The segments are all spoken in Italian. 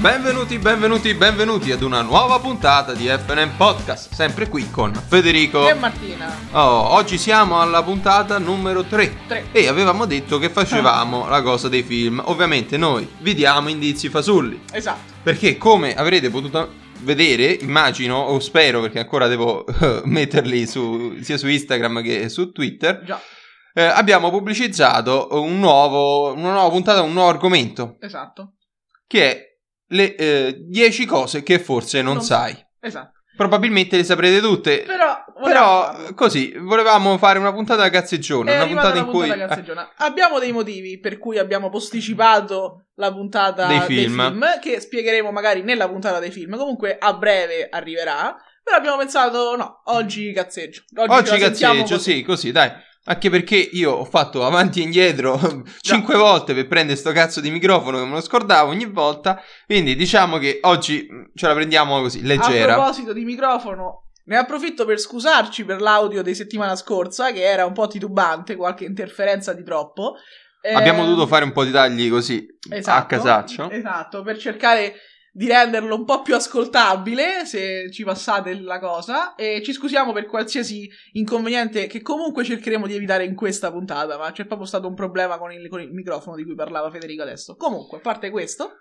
Benvenuti, benvenuti, benvenuti ad una nuova puntata di FNM Podcast, sempre qui con Federico E Martina. Oh, oggi siamo alla puntata numero 3 Tre. e avevamo detto che facevamo la cosa dei film. Ovviamente noi vi diamo indizi fasulli, Esatto. perché come avrete potuto vedere, immagino o spero perché ancora devo eh, metterli su, sia su Instagram che su Twitter, Già, eh, abbiamo pubblicizzato un nuovo, una nuova puntata, un nuovo argomento esatto. che è le eh, 10 cose che forse non, Non sai. Esatto. Probabilmente le saprete tutte. Però, Però volevamo- così, volevamo fare una puntata da cazzeggione, è una puntata in cui cazzeggiona. Abbiamo dei motivi per cui abbiamo posticipato la puntata Dei dei film. film. che spiegheremo magari nella puntata dei film. Comunque a breve arriverà. Però abbiamo pensato, no, oggi cazzeggio. Oggi, Oggi cazzeggio, così. sì, così, dai. Anche perché io ho fatto avanti e indietro cinque volte per prendere sto cazzo di microfono che me lo scordavo ogni volta. Quindi diciamo che oggi mh, ce la prendiamo così, A leggera. proposito di microfono, ne approfitto per scusarci per l'audio di settimana scorsa, che era un po' titubante, qualche interferenza di troppo. Abbiamo Ehm, dovuto fare un po' di tagli così a Esatto, casaccio. Esatto, per cercare di renderlo un po' più ascoltabile, se ci passate la cosa, e ci scusiamo per qualsiasi inconveniente che comunque cercheremo di evitare in questa puntata, ma c'è proprio stato un problema con il, con il microfono di cui parlava Federico adesso. Comunque, a parte questo,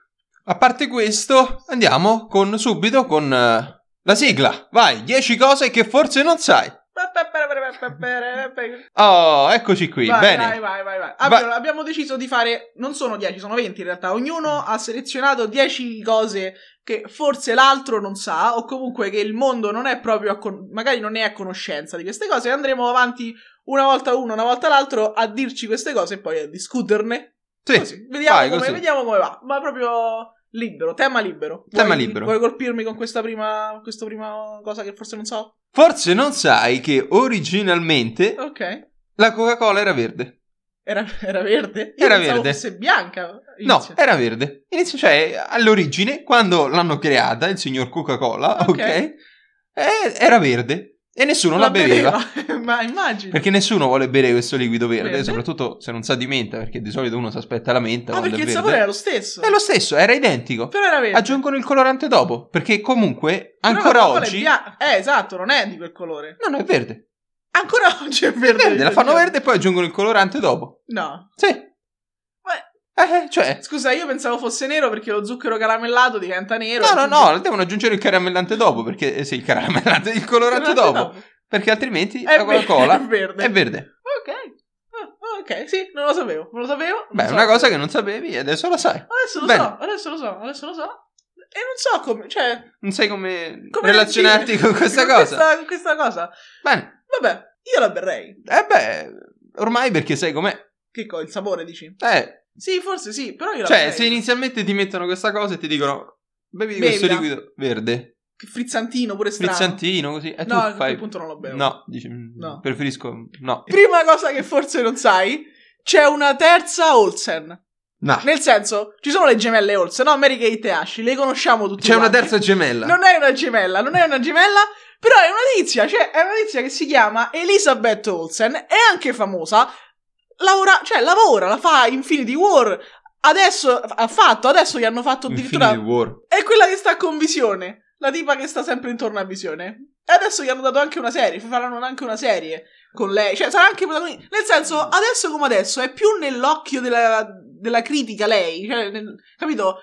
A parte questo, andiamo con subito con eh, la sigla. Vai, 10 cose che forse non sai. Oh, eccoci qui, vai, bene. vai, vai, vai, vai. Va- Abbiamo, abbiamo deciso di fare, non sono 10, sono 20 in realtà, ognuno ha selezionato 10 cose che forse l'altro non sa, o comunque che il mondo non è proprio, con- magari non è a conoscenza di queste cose, andremo avanti una volta uno, una volta l'altro a dirci queste cose e poi a discuterne. Sì, Così, vediamo, vai, come, così. vediamo come va, ma proprio libero, tema libero. Tema Vuoi- libero. Vuoi colpirmi con questa prima, questa prima cosa che forse non so? Forse non sai che originalmente Ok. la Coca-Cola era verde. Era, era verde? Io Era verde. fosse bianca. No, inizio. era verde. Inizio, cioè, all'origine, quando l'hanno creata, il signor Coca-Cola, ok? Ok. eh, era verde. E nessuno la, beveva. Ma immagino. Perché nessuno vuole bere questo liquido verde, Verde? soprattutto se non sa di menta, perché di solito uno si aspetta la menta. ah, quando perché il sapore era lo stesso. È lo stesso, era identico. Però era verde. Aggiungono il colorante dopo, perché comunque Però ancora la oggi... bia- Eh, esatto, non è di quel colore. No, no, è verde. Ancora oggi è verde. Verde, la fanno verde e poi aggiungono il colorante dopo. No. Sì. Beh, Eh, cioè... scusa, io pensavo fosse nero perché lo zucchero caramellato diventa nero. No, no, aggiungi- no, devono aggiungere il caramellante dopo, perché... eh, sì, il caramellante, il colorante dopo. Perché altrimenti È la Coca-Cola ver- è verde. è verde. Ok. Ah, ok, sì, non lo sapevo. Non lo sapevo. Beh, so una cosa che non sapevi e adesso lo sai. Adesso lo Bene. so, adesso lo so, adesso lo so. E non so come, cioè, Non sai come, come relazionarti con questa con cosa. Questa, con questa cosa. Bene. Vabbè, io la berrei. Eh beh, ormai perché sai com'è. Che co- il sapore dici? Eh, Sì, forse sì, però io cioè, se inizialmente ti mettono questa cosa e ti dicono bevi di questo Bevila. liquido verde, Che frizzantino pure strano. frizzantino così, e tu No, a fai... quel punto non lo bevo. No, dici, mm, No. preferisco no. Prima cosa che forse non sai, c'è una terza Olsen. No. Nel senso, ci sono le gemelle Olsen, no? Mary Kate e Ashley, le conosciamo tutti C'è una quanti. terza gemella. Non è una gemella, non è una gemella, però è una tizia, cioè è una tizia che si chiama Elizabeth Olsen, è anche famosa, lavora, cioè lavora, la fa Infinity War, adesso ha fatto, adesso gli hanno fatto addirittura... Infinity War. È quella che sta con Visione, la tipa che sta sempre intorno a Visione. E adesso gli hanno dato anche una serie, faranno anche una serie con lei, cioè sarà anche protagonista. Nel senso, adesso come adesso, è più nell'occhio della, della critica lei, cioè, nel- capito?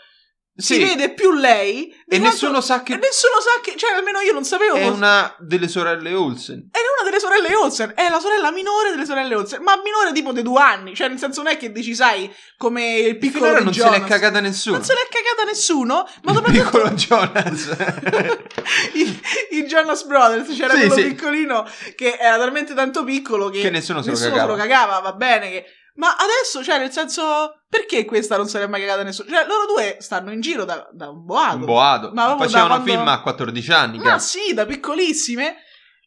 Si Sì. vede più lei E nessuno sa e che nessuno sa che, cioè almeno io non sapevo. è fosse- una delle sorelle Olsen. È una delle sorelle Olsen, è la sorella minore delle sorelle Olsen, ma minore tipo di due anni, cioè nel senso non è che dici, sai, come il piccolo Finora non se l'è cagata nessuno. Non se l'è cagata nessuno, ma Il soprattutto piccolo Jonas. I, i Jonas Brothers c'era Sì, quello sì. piccolino che era talmente tanto piccolo che, Che nessuno se lo nessuno cagava. se lo cagava, va bene che... Ma adesso, cioè, nel senso, perché questa non l'è mai cagata nessuno? Cioè, loro due stanno in giro da, da un boato. Un boato. Ma Facevano quando- film a 14 anni. Ma sì, da piccolissime.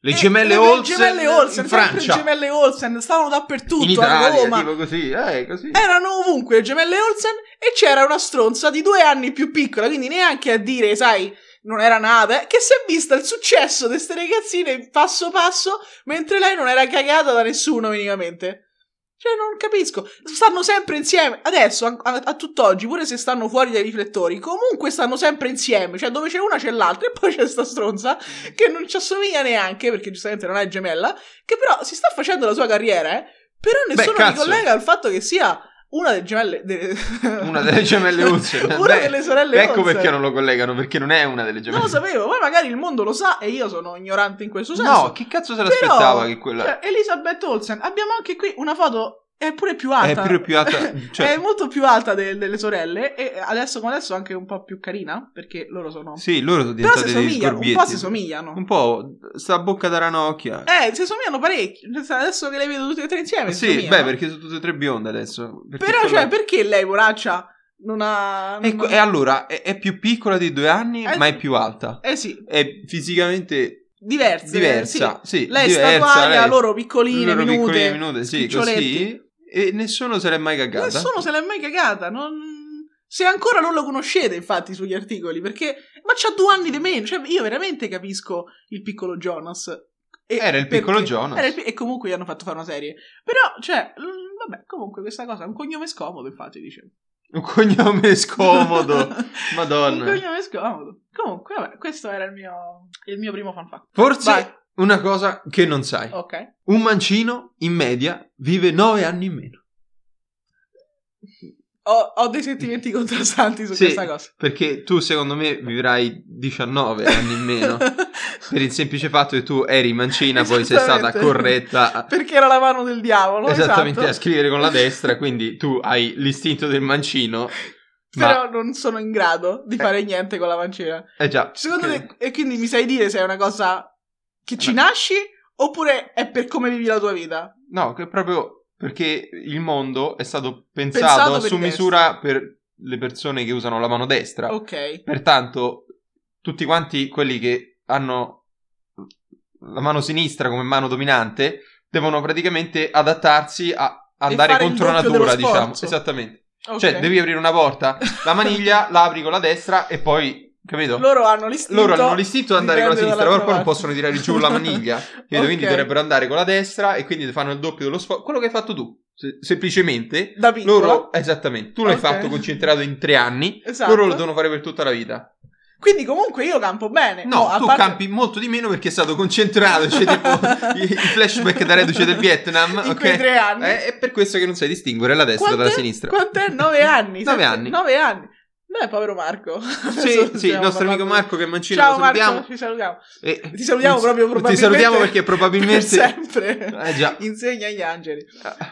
Le E- gemelle le Olsen, gemelle Olsen, in Francia. Le gemelle Olsen stavano dappertutto, in a Italia, Roma. tipo così. Eh, così. Erano ovunque le gemelle Olsen e c'era una stronza di due anni più piccola, quindi neanche a dire, sai, non era nata, eh, che si è vista il successo di queste ragazzine passo passo, mentre lei non era cagata da nessuno minimamente. Cioè, non capisco. Stanno sempre insieme. Adesso, a, a, a, tutt'oggi, pure se stanno fuori dai riflettori, comunque stanno sempre insieme. Cioè, dove c'è una c'è l'altra. E poi c'è sta stronza che non ci assomiglia neanche, perché giustamente non è gemella, che però si sta facendo la sua carriera, eh. Però nessuno Beh, ricollega al fatto che sia una delle gemelle. De... una delle gemelle Uzze. una Beh, delle sorelle Ecco Uzze. perché non lo collegano, perché non è una delle gemelle. Non lo sapevo, poi magari il mondo lo sa e io sono ignorante in questo senso. No, chi cazzo se l'aspettava che quella. Cioè, Elisabeth Olsen, abbiamo anche qui una foto è pure più alta. È pure più alta. Cioè... è molto più alta de- delle sorelle. E adesso come adesso anche un po' più carina. Perché loro sono. Sì, loro sono diventate Però si degli somigliano. Un po' si somigliano. Un po'. Sta bocca da ranocchia. Eh, si somigliano parecchio. Adesso che le vedo tutte e tre insieme. Sì, beh, perché sono tutte e tre bionde adesso. Però, cioè, perché lei, poraccia, non ha. Non ecco, ha... E allora è, è, più piccola di due anni, eh, ma è più alta. Eh sì. È fisicamente. Diversa. Diversa, sì. sì lei diversa, è statuaria, lei... loro piccoline, loro minute. piccoline, minute, sì, così. E nessuno se l'è mai cagata. Nessuno se l'è mai cagata. Non... Se ancora non lo conoscete, infatti, sugli articoli, perché. Ma c'ha due anni di meno. Cioè, io veramente capisco il piccolo Jonas. E era il piccolo Jonas. Il... E comunque gli hanno fatto fare una serie. Però, cioè, vabbè, comunque questa cosa è un cognome scomodo, infatti, dicevo. Un cognome scomodo. Madonna. un cognome scomodo. Comunque, vabbè, questo era il mio, il mio primo fan fact. Forse Vai. Una cosa che non sai. Ok. Un mancino, in media, vive 9 anni in meno. Ho, ho dei sentimenti contrastanti su Sì, questa cosa. Perché tu, secondo me, vivrai 19 anni in meno. per il semplice fatto che tu eri mancina, poi sei stata Esattamente. corretta. Perché era la mano del diavolo. Esattamente, esatto. a scrivere con la destra, quindi tu hai l'istinto del mancino. Però Ma, non sono in grado di fare niente con la mancina. eh già. Secondo che- te, e quindi mi sai dire se è una cosa che ci nasci oppure è per come vivi la tua vita? No, che proprio perché il mondo è stato pensato, Pensato su misura per le persone che usano la mano destra. Ok. Pertanto, tutti quanti quelli che hanno la mano sinistra come mano dominante devono praticamente adattarsi a andare contro doppio natura, diciamo. Esattamente. ok. Cioè, devi aprire una porta, la maniglia la apri con la destra e poi, capito? Loro hanno l'istinto. Loro hanno l'istinto di andare con la sinistra, però poi non possono tirare giù la maniglia. capito? Ok. Quindi dovrebbero andare con la destra e quindi fanno il doppio dello sforzo. Quello che hai fatto tu, se- semplicemente. Da piccola. Loro, esattamente, tu l'hai Ok. fatto concentrato in tre anni, Esatto. loro lo devono fare per tutta la vita. Quindi comunque io campo bene. No, a tu parte- campi molto di meno perché è stato concentrato, c'è tipo i, i flashback da reduce del Vietnam, in ok? quei tre anni. Eh, è per questo che non sai distinguere la destra Quant'è? dalla sinistra. Quant'è? Nove anni. Nove sette- anni. Nove anni. Beh, povero Marco. Sì, sì, il nostro amico Marco che è mancino Ciao lo salutiamo. Marco, ci salutiamo. E- Ti salutiamo proprio Ti probabilmente. salutiamo perché Per probabilmente sempre. Eh già, Insegna agli angeli.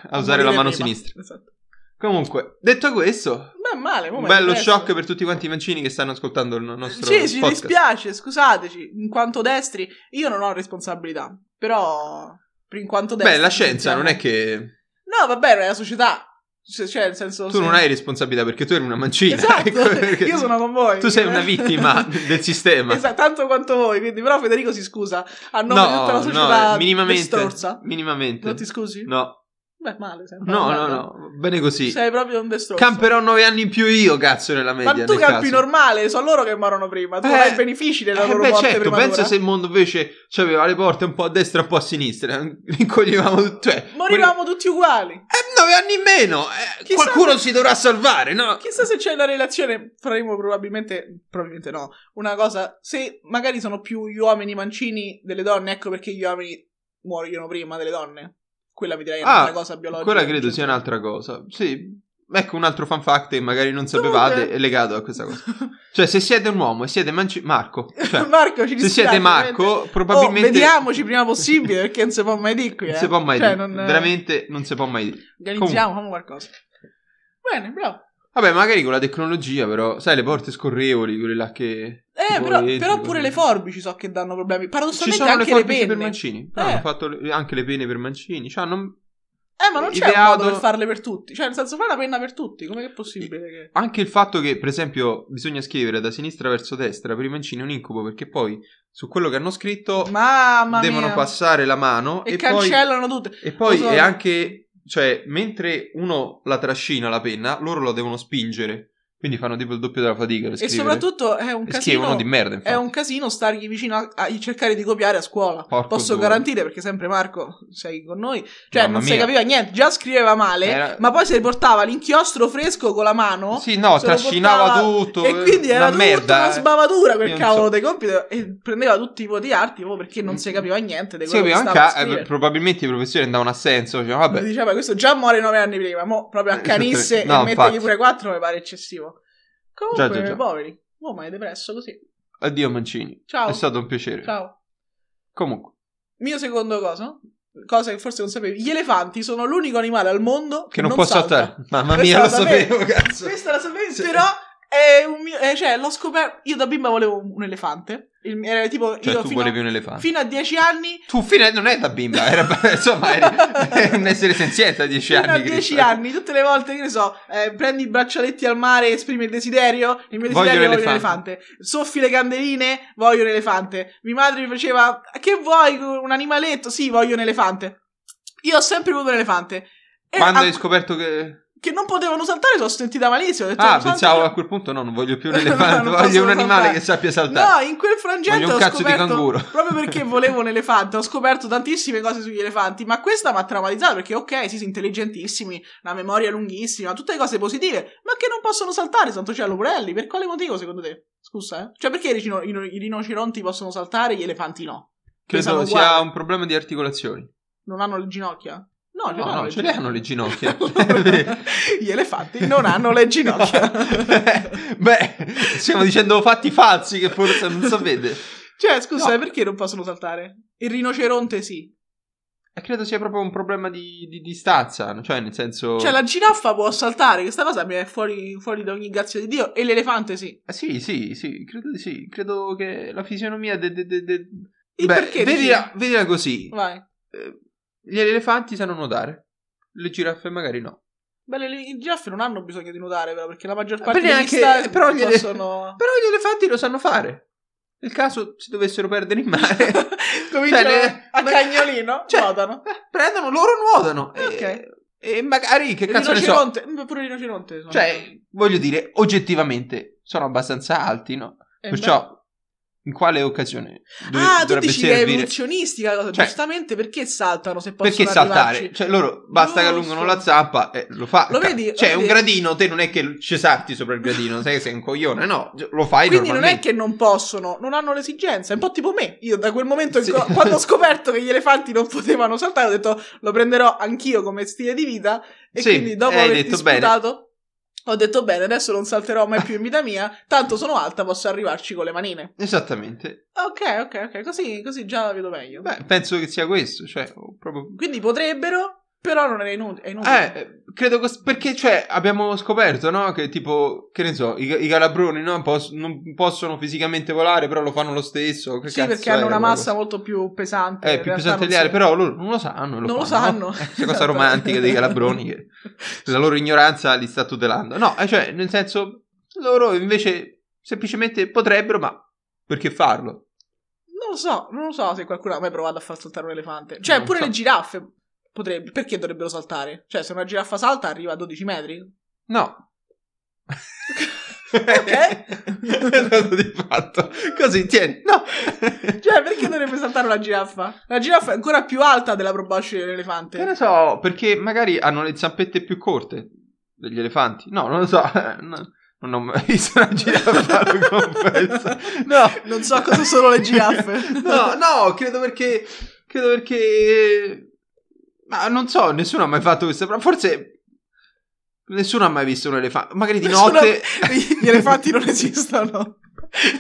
a usare la mano prima. sinistra. Esatto. Comunque, detto questo, Beh, male, un bello shock per tutti quanti i mancini che stanno ascoltando il nostro Sì, ci podcast. dispiace, scusateci. In quanto destri, io non ho responsabilità. Però, per in quanto destri. Beh, la scienza non è che No, vabbè, è la società. Cioè, senso. tu se- non hai responsabilità perché tu eri una mancina. Esatto, ecco, io sono con voi. Tu sei una vittima del sistema. Esatto, tanto quanto voi. Quindi, però, Federico si scusa a nome di tutta la No, società. no, minimamente. destrorsa. Minimamente. Non ti scusi? No, Beh, male. sempre. no, no, no, bene così. Sei proprio un destrorso. Camperò nove anni in più io, cazzo, nella media. Ma tu campi caso. normale, sono loro che morono prima. Tu Eh, hai benefici della Eh, loro beh, morte certo, prematura. pensa se il mondo invece aveva le porte un po' a destra e un po' a sinistra. Rincoglivamo tutti. Cioè, Morivamo tutti uguali. Eh, nove anni in meno. eh, qualcuno se- si dovrà salvare, no? Chissà se c'è una relazione, faremo probabilmente, probabilmente no, una cosa, se magari sono più gli uomini mancini delle donne, ecco perché gli uomini muoiono prima delle donne. Quella è Ah, un'altra cosa biologica. Quella credo sia un'altra cosa. Sì. Ecco un altro fan fact che magari non sapevate Comunque- è legato a questa cosa. Cioè, se siete un uomo e siete manci... Marco, cioè, Marco, ci se siete Marco, veramente. probabilmente Oh, vediamoci prima possibile perché non si può mai dire qui. non eh. si può mai Cioè, dire. non- Veramente non si può mai dire. Organizziamo, facciamo qualcosa. Bene, bravo. Vabbè, magari con la tecnologia, però, sai, le porte scorrevoli, quelle là che. Eh, però, entri, però pure le forbici so che danno problemi. Paradossalmente sono le anche le, forbici penne. per mancini. No, Eh. hanno fatto le- anche le pene per mancini. Cioè, non... Eh, ma non c'è Ideato- un modo per farle per tutti. Cioè, nel senso, fai una penna per tutti. Com'è che è possibile che... Anche il fatto che, per esempio, bisogna scrivere da sinistra verso destra per i mancini è un incubo perché poi su quello che hanno scritto Mamma devono mia. passare la mano E, e, poi, cancellano tutte. e poi so. è anche, cioè, mentre uno la trascina la penna, loro la devono spingere. Quindi fanno tipo il doppio della fatica per E scrivere. soprattutto è un E casino. di merda, infatti. È un casino stargli vicino a, a cercare di copiare a scuola. Porco Posso due. garantire, perché sempre Marco sei con noi. Cioè, Mamma non si mia. capiva niente. Già scriveva male, Era- ma poi si portava l'inchiostro fresco con la mano. Sì, no, trascinava portava- tutto. E quindi era una merda. una eh. sbavatura quel cavolo so. dei compiti. E prendeva tutti i voti proprio perché non si capiva niente di Sì, capiva a anche, eh, probabilmente i professori andavano a senso. Dicevano, vabbè, Diceva, questo già muore nove anni prima. Mo proprio accanisse No, e mettergli pure quattro mi pare eccessivo. Comunque, Già, già, già. poveri. Oh, ma è depresso così. addio Mancini. Ciao. È stato un piacere. Ciao. Comunque, Mio secondo cosa, cosa che forse non sapevi, gli elefanti sono l'unico animale al mondo che, che non, può salta. saltare. Mamma Questa mia, lo sapevo. cazzo. Questa la sapevi, però è un mio, eh, cioè l'ho scoperto, io da bimba volevo un, un elefante, Il- era tipo, Cioè, io tu fino, volevi un elefante. fino a 10 anni, Tu fine non è da bimba, era insomma eri un essere senziente a 10 fino anni. a 10 Cristo. anni, tutte le volte, che ne so, eh, prendi i braccialetti al mare, esprimi il desiderio, il mio desiderio voglio un elefante, soffi le candeline, voglio un elefante, mia madre mi faceva, che vuoi, un animaletto? Sì, voglio un elefante. Io ho sempre voluto un elefante. E Quando a- hai scoperto che... che non potevano saltare, sono sentita malissimo. Ho detto, Ah, "Salta pensavo io". a quel punto no, non voglio più un No, elefante, non voglio un animale saltare. che sappia saltare. No, in quel frangente Voglio un ho cazzo di scoperto, canguro. proprio perché volevo un elefante, ho scoperto tantissime cose sugli elefanti, ma questa mi ha traumatizzato perché ok, sì, sono intelligentissimi, una memoria lunghissima, tutte cose positive, ma che non possono saltare, santo cielo purelli, per quale motivo secondo te? Scusa, eh? Cioè perché i, ricino- i, rinoceronti possono saltare e gli elefanti no? Credo sia uguali. un problema di articolazioni. Non hanno le ginocchia? No, No, no, ce le hanno le ginocchia. Gli elefanti non hanno le ginocchia. Beh, stiamo dicendo fatti falsi che forse non sapete. Cioè, scusa, No. perché non possono saltare? Il rinoceronte sì. E credo sia proprio un problema di, di distanza, cioè nel senso... Cioè, la giraffa può saltare, questa cosa mi è fuori, fuori da ogni grazia di Dio. E l'elefante sì. Eh, Sì, sì, sì, credo di sì. Credo che la fisionomia de... de- de- de- Il Beh, perché vedila, vedila così. Vai. Eh, Gli elefanti sanno nuotare. Le giraffe magari no. Beh, le, le giraffe non hanno bisogno di nuotare, però, perché la maggior Ma parte degli neanche- stati però gli possono... Però gli elefanti lo sanno fare. Nel caso si dovessero perdere in mare, Cominciano Cioè, a ma- cagnolino, cioè, nuotano. eh, prendono, loro nuotano. E, Ok. e magari, che Il cazzo ne so. mm, pure il rinoceronte. sono- Cioè, voglio dire, oggettivamente sono abbastanza alti, no? Eh, Perciò, in quale occasione dove- ah, tu dici che è servire? evoluzionistica cosa. Cioè, Giustamente perché saltano se possono Perché saltare? Cioè, loro basta che Giusto. allungano la zampa e lo fa. Lo vedi? Cioè, Lo un vedi? gradino, te non è che ci salti sopra il gradino, sai che sei un coglione, no, lo fai Quindi non è che non possono, non hanno l'esigenza. È un po' tipo me. Io da quel momento, Sì. co- quando ho scoperto che gli elefanti non potevano saltare, ho detto lo prenderò anch'io come stile di vita. E Sì, quindi dopo hai aver detto disputato, ho detto bene, adesso non salterò mai più in vita mia. Tanto sono alta, posso arrivarci con le manine. Esattamente. Ok, ok, ok. Così, così già la vedo meglio. Beh, penso che sia questo, cioè, proprio... Quindi potrebbero, però non è inutile. È inutile. Eh, credo cos- perché, cioè, abbiamo scoperto, no? Che tipo, che ne so, i, i calabroni no? Pos- non possono fisicamente volare, però lo fanno lo stesso. Che sì, perché hanno una massa cosa? molto più pesante. Eh, più pesante degli altri, però loro non lo sanno. Lo Non lo fanno, sanno. no? Questa cosa romantica dei calabroni che la loro ignoranza li sta tutelando. No, eh, cioè, nel senso, loro invece semplicemente potrebbero, ma perché farlo? Non lo so, non lo so se qualcuno ha mai provato a far saltare un elefante. Cioè, Non pure so. le giraffe potrebbe, perché dovrebbero saltare? Cioè, se una giraffa salta arriva a 12 metri. No. Ok. Di fatto. Così, tieni. No. Cioè, perché dovrebbe saltare una giraffa? La giraffa è ancora più alta della proboscide Che dell'elefante. ne so, perché magari hanno le zampette più corte degli elefanti. No, non lo so. No, non ho mai visto una giraffa, lo confesso. No. Non so cosa sono le giraffe. No, no, credo perché. Credo perché. Ma non so, nessuno ha mai fatto questa prova. Forse. Nessuno ha mai visto un elefante. Magari di Nessuno- notte. Gli elefanti non esistono.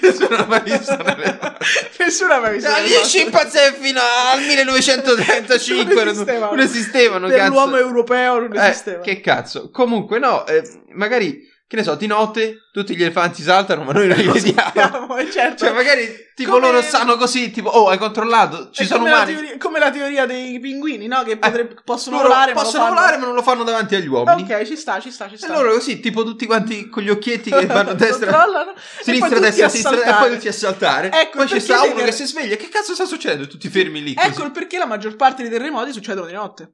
nessuno ha mai visto un elefante. Nessuno ha mai visto un Ah, Gli elefante. scimpanzé fino al 1935 Non esistevano. non esistevano. Per cazzo. l'uomo europeo non Eh, esisteva. che cazzo. Comunque, no, eh, magari, che ne so, di notte tutti gli elefanti saltano, ma noi non li Lo vediamo. eh, certo. Cioè, magari tipo Come- loro sanno così, tipo, oh, hai controllato, ci È sono come la, umani. teoria, come la teoria dei pinguini, no? Che potreb- possono Loro volare, ma possono fanno- volare, ma non lo fanno davanti agli uomini. Ok, ci sta, ci sta, ci E sta. loro così, tipo tutti quanti con gli occhietti che vanno a destra, sinistra, e destra, sinistra, e poi tutti a saltare. Ecco, poi ci sta uno deve- che si sveglia. Che cazzo sta succedendo? Tutti fermi lì. Così. Ecco il perché la maggior parte dei terremoti succedono di notte.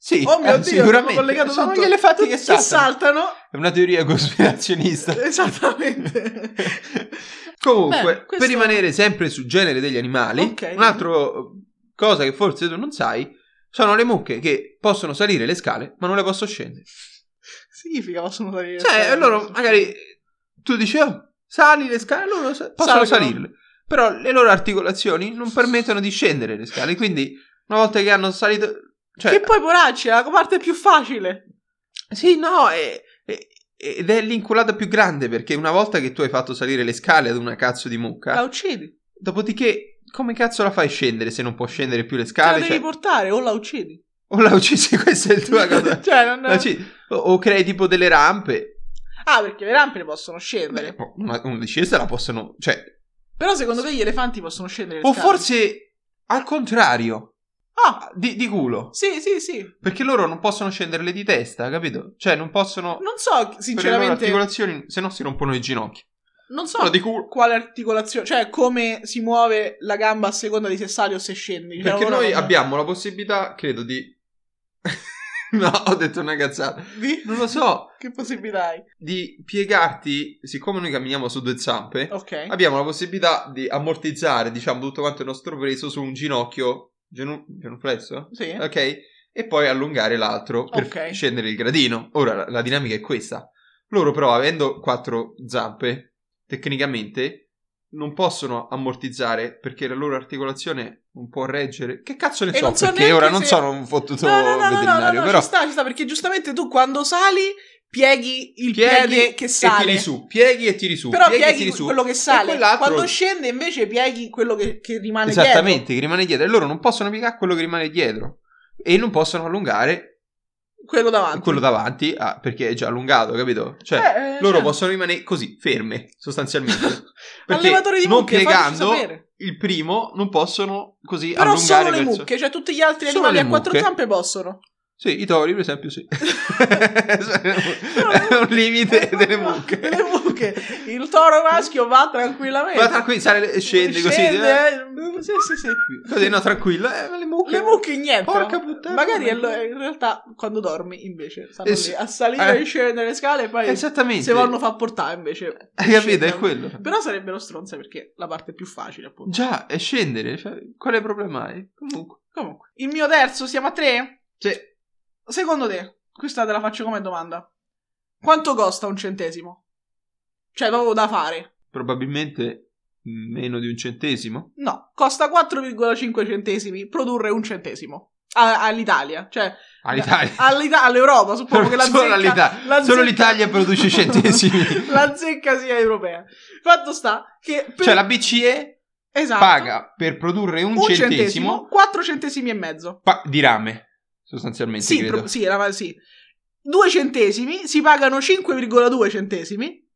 Sì, Oh mio eh, Dio, sicuramente. sono collegato Sono tutto. gli elefanti che Che saltano. saltano. È una teoria cospirazionista. Esattamente. Comunque, Beh, questo- per rimanere sempre sul genere degli animali, Ok. un'altra cosa che forse tu non sai sono le mucche che possono salire le scale, ma non le possono scendere. Significa possono salire. Cioè, loro magari tu dici, oh, sali le scale, loro sa- possono Salgono. salirle. Però le loro articolazioni non permettono di scendere le scale. Quindi, una volta che hanno salito. Cioè, Che poi, poracci, è la parte più facile. Sì, no, è- è- ed è l'inculata più grande perché una volta che tu hai fatto salire le scale ad una cazzo di mucca, La uccidi. dopodiché come cazzo la fai scendere se non può scendere più le Te la scale? devi Cioè, portare o la uccidi. o la uccisi, questa è la tua cosa. cioè, non... Uccidi. O, o crei tipo delle rampe. Ah, perché le rampe possono scendere. Beh, una, una discesa la possono... Cioè, Però secondo te gli elefanti possono scendere le o scale? forse al contrario, Ah, di, di culo. sì, sì, sì. Perché loro non possono scenderle di testa, capito? Cioè, non possono... Non so, Per le sinceramente, articolazioni, se no si rompono i ginocchi. non so Però di culo. quale articolazione, cioè come si muove la gamba a seconda di se sali o se scendi. Cioè, Perché noi non- abbiamo la possibilità, credo, di... no, ho detto una cazzata. Di? Non lo so, Che possibilità hai? di piegarti, siccome noi camminiamo su due zampe, Ok. abbiamo la possibilità di ammortizzare, diciamo, tutto quanto il nostro peso su un ginocchio, genu- genuflesso, Sì. ok? E poi allungare l'altro per Ok. scendere il gradino. Ora, la, la dinamica è questa. Loro però, avendo quattro zampe, tecnicamente non possono ammortizzare perché la loro articolazione non può reggere. Che cazzo ne E so? non so perché ora non se- sono un fottuto No, no, no, no, no, no, veterinario, no, però ci sta, ci sta, perché giustamente tu quando sali pieghi il pieghi piede che e sale. tiri su, pieghi e tiri su, Però pieghi, pieghi, e tiri su. quello che E sale. Quando scende invece pieghi quello che, che rimane Esattamente, che rimane dietro. E loro non possono piegare quello che rimane dietro. E non possono allungare dietro. Quello davanti. quello davanti ah, perché è già allungato, capito? Cioè, Eh, eh, loro cioè. possono rimanere così, ferme, sostanzialmente. Allevatori di non mucche, piegando il primo non possono così Però allungare solo le verso- mucche, cioè tutti gli altri Solo animali a quattro zampe possono. Sì, i tori, per esempio, sì. è un limite delle mucche. Delle mucche. Il toro maschio va tranquillamente. Ma tranquillo, sale e scende così. Eh. eh. Sì, sì, sì. Così, no, tranquillo. Eh, le mucche. Le mucche niente. Porca puttana. Magari in realtà quando dormi invece stanno Eh, lì a salire Eh. e scendere le scale e poi Esattamente. se vanno fa portare invece. Hai capito? È quello. Però sarebbero stronze perché la parte più facile appunto. Già, è scendere. Cioè, quale problema hai? Comunque. Comunque, il mio terzo siamo a tre? Sì. Secondo te, questa te la faccio come domanda. Quanto costa un centesimo? Cioè, proprio da fare. Probabilmente meno di un centesimo. No, costa 4,5 centesimi produrre un centesimo. A- all'Italia, cioè All'Italia. all'Ita- all'Europa, suppongo che la Solo zecca, all'Italia. la Solo zecca- l'Italia produce centesimi. la zecca sia europea. Fatto sta che per- Cioè la BCE esatto, paga per produrre un, un centesimo, centesimo, 4 centesimi e mezzo. pa- di rame, sostanzialmente, Sì, pro- sì, era, sì. 2 centesimi si pagano 5,2 centesimi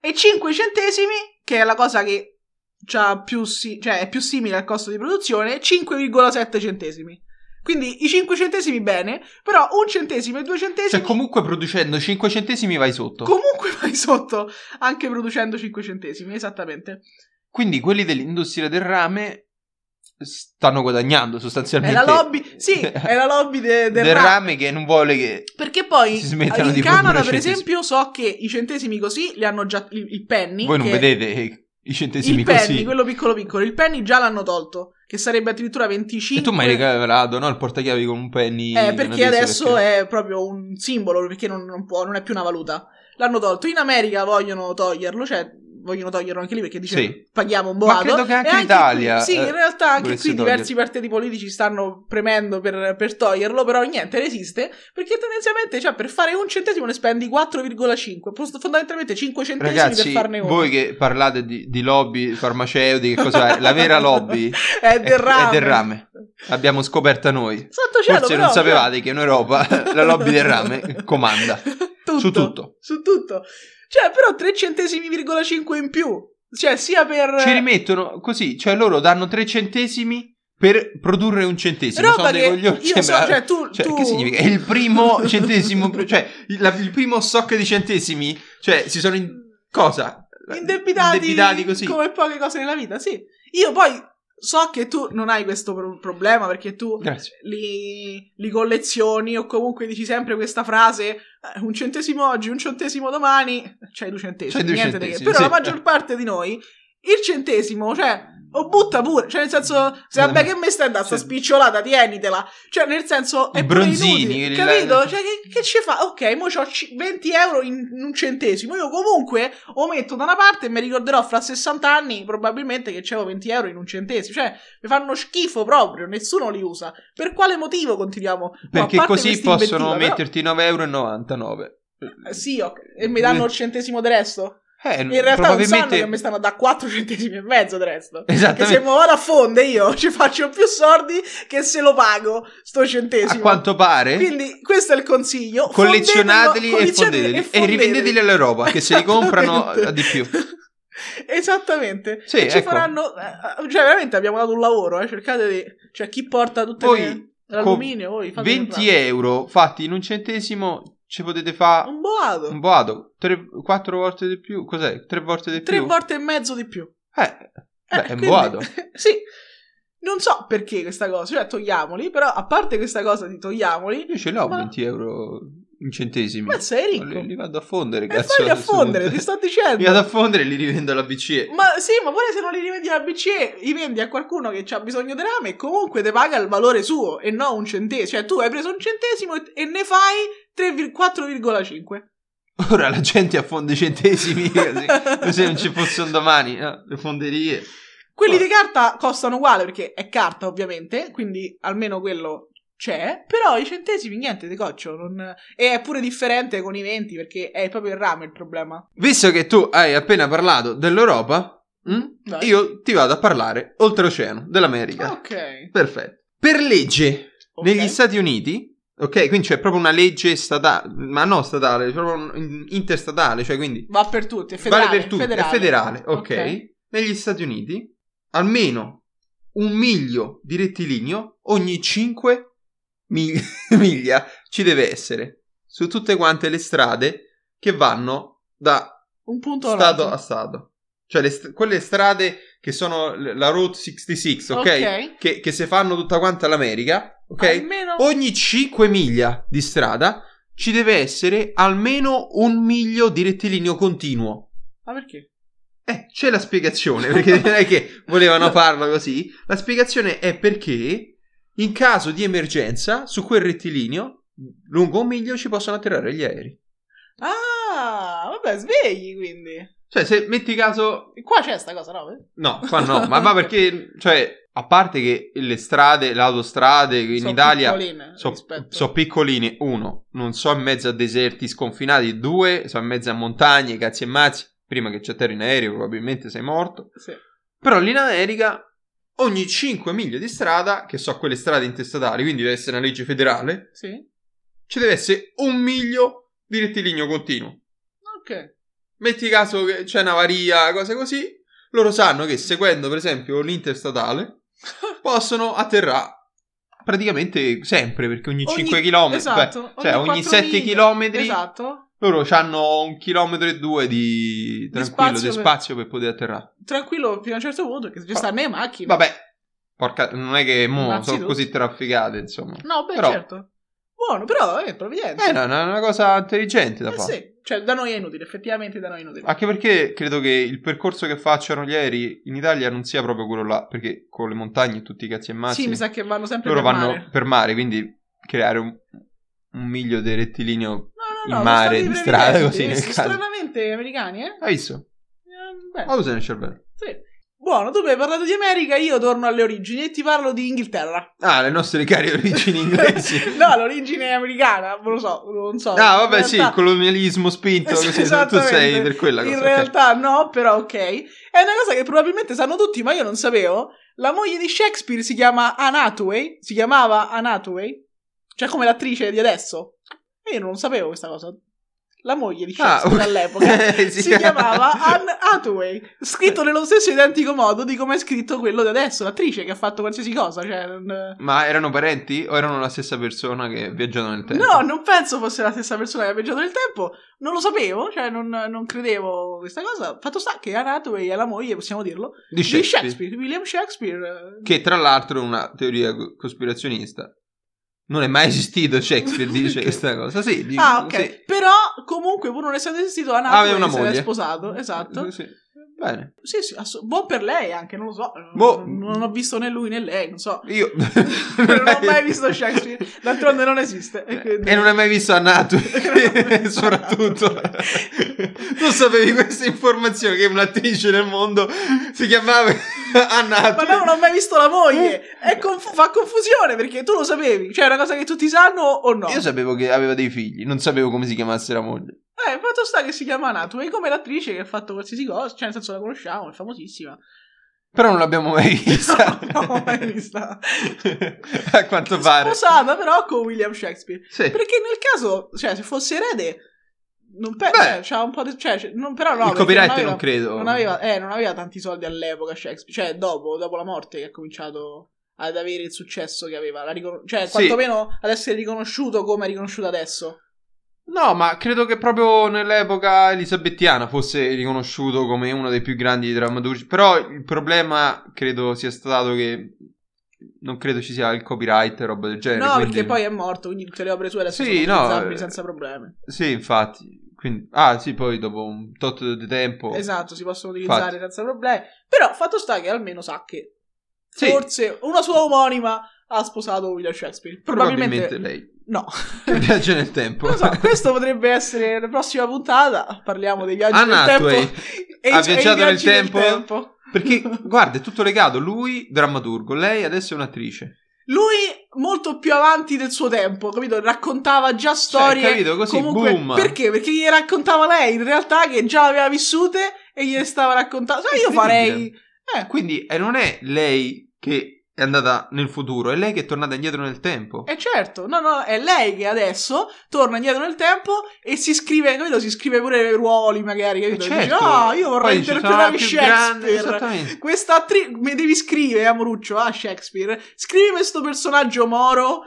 e 5 centesimi, che è la cosa che c'ha più si- cioè è più simile al costo di produzione, 5,7 centesimi. Quindi i 5 centesimi bene, però un centesimo e 2 centesimi Cioè comunque producendo 5 centesimi vai sotto. comunque vai sotto, anche producendo 5 centesimi, esattamente. Quindi quelli dell'industria del rame stanno guadagnando È sostanzialmente. la lobby, sì, è la lobby de- del del rame. rame che non vuole che... Perché poi Si smettano in di Canada, per centesimi. esempio, so che i centesimi così li hanno già il, il penny. Voi non che- vedete i centesimi il penny, così. quello piccolo piccolo, il penny già l'hanno tolto, che sarebbe addirittura 25. E tu mi hai regalato, no? Il portachiavi con un penny. Eh, perché adesso perché- è proprio un simbolo, perché non, non può, non è più una valuta. L'hanno tolto. In America vogliono toglierlo, cioè vogliono toglierlo anche lì perché dice Sì. paghiamo un Ma boato. credo che anche E l'Italia, qui- sì, eh, in realtà anche qui diversi toglierlo. partiti politici stanno premendo per, per toglierlo, però niente, resiste, perché tendenzialmente, cioè, per fare un centesimo ne spendi 4,5, post- fondamentalmente 5 centesimi Ragazzi, per farne uno. voi che parlate di, di lobby farmaceutiche, cosa è? La vera lobby è del rame. è del rame. L'abbiamo scoperta noi. Sotto cielo, Forse però, non cioè- sapevate che in Europa la lobby del rame comanda. tutto, Su tutto. Su tutto. Cioè, però 3 centesimi,5 in più. Cioè, sia per... Ci rimettono così, cioè loro danno 3 centesimi per produrre un centesimo. Roba Sono dei coglioni. io so, cioè, tu- cioè, tu- che significa? È il primo centesimo, cioè il, il primo stock di centesimi, cioè si sono in cosa? indebitati, Indebitati così. come poche cose nella vita, sì. Io poi so che tu non hai questo pro- problema perché tu li, li collezioni o comunque dici sempre questa frase un centesimo oggi, un centesimo domani, c'hai due centesimi, C'hai due niente di che. centesimi, Però sì. la maggior parte di noi il centesimo, cioè o butta pure, cioè nel senso se vabbè che me stai andando sta spicciolata, tienitela. Cioè nel senso è I bronzini, inutile, capito? Cioè che, che ci fa? Ok, mo c'ho ci- 20 euro in, in un centesimo, io comunque lo metto da una parte e mi ricorderò fra 60 anni probabilmente che c'avevo 20 euro in un centesimo, cioè mi fanno schifo proprio, nessuno li usa. Per quale motivo continuiamo? No, Perché parte così possono però- metterti 9,99 euro. Eh, Sì, ok, e mi danno il centesimo del resto? Eh, In realtà non sanno probabilmente... che mi stanno da 4 centesimi e mezzo del resto. Che Esattamente. se mi vado a fonde io ci faccio più soldi che se lo pago sto centesimo. A quanto pare, Quindi questo è il consiglio. collezionateli e fondeteli e rivendeteli all'Europa che se li comprano a di più. Esattamente. Sì, e ci ecco. faranno. eh, Cioè, veramente abbiamo dato un lavoro. Eh. Cercate di. Cioè, chi porta tutte Voi, le. L'alluminio, voi fate 20 euro fatti in un centesimo ci potete fare Un boato. un boato, 4 volte di più, cos'è? 3 volte di Tre più? volte e mezzo di più. Eh, Eh, beh, è un boato. sì. Non so perché questa cosa, cioè togliamoli, però a parte questa cosa di togliamoli, Io ce l'ho Ma- 20 euro in centesimi. ma sei ricco. Li, li vado a fondere, E cazzo. fagli a fondere, ti sto Li dicendo. vado a fondere e li rivendo alla BCE. Ma sì, ma pure se non li rivendi alla BCE, li vendi a qualcuno che ha bisogno di rame e comunque ti paga il valore suo e non un centesimo. Cioè tu hai preso un centesimo e, e ne fai 3, 4,5. Ora la gente affonda i centesimi così, come se non ci fosse un domani. no? Le fonderie. Quelli di carta costano uguale perché è carta ovviamente, quindi almeno quello c'è, però i centesimi niente di coccio. Non... E è pure differente con i 20 perché è proprio il rame il problema. Visto che tu hai appena parlato dell'Europa, mm, Dai. io ti vado a parlare oltreoceano, dell'America. Ok. Perfetto. Per legge Ok. negli Stati Uniti, ok, quindi c'è proprio una legge statale, ma non statale, proprio interstatale, cioè quindi Va per tutti, è federale. vale per tutti, è federale, ok. Negli Stati Uniti, almeno un miglio di rettilineo ogni 5 miglia, miglia ci deve essere su tutte quante le strade che vanno da Un punto stato a stato. Cioè st- quelle strade che sono la Route 66, ok? Ok. Che, che si fanno tutta quanta l'America, ok? Almeno Ogni 5 miglia di strada ci deve essere almeno un miglio di rettilineo continuo. Ma perché? Eh, c'è la spiegazione, perché non è che volevano farlo così. La spiegazione è perché in caso di emergenza su quel rettilineo lungo un miglio ci possono atterrare gli aerei. Ah, vabbè, svegli quindi. Cioè, se metti caso Qua c'è sta cosa, no? No, qua no, ma va perché, cioè, a parte che le strade, le autostrade in Sono Italia piccoline sono rispetto- piccoline, uno, non so in mezzo a deserti sconfinati, due, sono in mezzo a montagne, cazzi e mazzi, prima che ci atterri in aereo probabilmente sei morto, Sì. però lì in America ogni 5 miglia di strada, che so quelle strade interstatali, quindi deve essere una legge federale, Sì. ci deve essere un miglio di rettilineo continuo. Ok. Metti caso che c'è una varia, cose così, loro sanno che seguendo per esempio l'interstatale possono atterrare praticamente sempre perché ogni, Ogni- 5 km, Esatto. cioè ogni, quattro 7 miglia. km Esatto. loro hanno un chilometro e due di tranquillo spazio di per- spazio per poter atterrare. Tranquillo fino a un certo punto perché ci stanno le macchine. Vabbè, porca, non è che mo Innanzitutto. sono così trafficate, insomma. No, beh, Però- certo. Buono, però è provvidenza. Eh, no, è una cosa intelligente da Eh fare. sì. Cioè, da noi è inutile, effettivamente da noi è inutile. Anche perché credo che il percorso che facciano gli aerei in Italia non sia proprio quello là, perché con le montagne e tutti i cazzi e mazzi sì, mi sa che vanno sempre loro per vanno mare. per mare, quindi creare un, un miglio di rettilineo. No, no, in mare, di strada, così. Stranamente americani, eh? Hai visto? Eh, beh, Ma usa nel cervello. sì. Buono, tu mi hai parlato di America, io torno alle origini e ti parlo di Inghilterra. Ah, le nostre care origini inglesi. no, l'origine americana, non lo so, non so. Ah, vabbè, In sì, realtà- il colonialismo spinto, così tu sei per quella cosa. In realtà no, però ok. È una cosa che probabilmente sanno tutti, ma io non sapevo. La moglie di Shakespeare si chiama Anne Hathaway, si chiamava Anne Hathaway, cioè come l'attrice di adesso. E io non sapevo questa cosa. La moglie di Ah, Shakespeare ok. all'epoca, Si si, chiama- chiamava Anne Hathaway, scritto nello stesso identico modo di come è scritto quello di adesso, l'attrice che ha fatto qualsiasi cosa. Cioè, Ma erano parenti o erano la stessa persona che ha viaggiato nel tempo? No, non penso fosse la stessa persona che ha viaggiato nel tempo. Non lo sapevo, cioè non, non credevo questa cosa. Fatto sta che Anne Hathaway è la moglie, possiamo dirlo, Di di Shakespeare. Shakespeare, William Shakespeare. eh, Che tra l'altro è una teoria co- cospirazionista. Non è mai esistito Shakespeare, dice questa cosa. Sì, di- Ah, ok. sì. Però, comunque, pur non essendo esistito, una se l'è moglie. sposato. Esatto. Sì. Bene. Sì, sì, ass- buon per lei anche, non lo so. Boh. Non, non ho visto né lui né lei, non so. Io non ho mai visto Shakespeare, d'altronde non esiste. E, quindi- E non hai mai visto Annato, soprattutto. non sapevi questa informazione che un'attrice nel mondo si chiamava Annato. Ma no, non ho mai visto la moglie. È conf- fa confusione perché tu lo sapevi. Cioè, è una cosa che tutti sanno o no? Io sapevo che aveva dei figli, non sapevo come si chiamasse la moglie. Eh, fatto sta che si chiama Hathaway come l'attrice che ha fatto qualsiasi cosa. Cioè, nel senso la conosciamo, è famosissima. Però non l'abbiamo mai vista. non l'ho mai vista. A quanto pare. Sposata però con William Shakespeare. Sì. Perché nel caso, cioè, se fosse erede, non pe- Beh. cioè, c'ha un po' di. Cioè, non, però no. Il copyright non, aveva, non credo. Non aveva, eh, non aveva tanti soldi all'epoca Shakespeare. Cioè, dopo, dopo la morte che ha cominciato ad avere il successo che aveva. La ricon- cioè, Sì. quantomeno ad essere riconosciuto come è riconosciuto adesso. No, ma credo che proprio nell'epoca elisabettiana fosse riconosciuto come uno dei più grandi drammaturgi. Però il problema credo sia stato che non credo ci sia il copyright e roba del genere. no, quindi- perché poi è morto, quindi tutte le opere sue adesso Sì, sono no, utilizzabili eh, senza problemi. Sì, infatti. Quindi... Ah, sì, poi dopo un tot di tempo. Esatto, si possono utilizzare Infatti. senza problemi. Però fatto sta che almeno sa che Sì. forse una sua omonima ha sposato William Shakespeare. Probabilmente, Probabilmente lei no. viaggia nel tempo. Non so, questo potrebbe essere la prossima puntata. Parliamo dei viaggi Anne nel tempo. Hathaway e ha e viaggiato nel del tempo? Perché, guarda, è tutto legato. Lui, drammaturgo, lei adesso è un'attrice. Lui molto più avanti del suo tempo, capito? Raccontava già storie. Cioè, capito? Così, comunque, boom. Perché? Perché gli raccontava lei in realtà che già aveva vissute e gliele stava raccontando. Sai, io Incredibile. farei. Eh, Quindi eh, non è lei che è andata nel futuro, è lei che è tornata indietro nel tempo. E certo, no, no, è lei che adesso torna indietro nel tempo e si scrive, capito? Si scrive pure ruoli, magari, capito? Eh, Dice, certo. ah, io vorrei Poi interpretare grande- Shakespeare. esattamente. Questa attrice, mi devi scrivere, Amoruccio, ah, Shakespeare. Scrivi questo personaggio moro,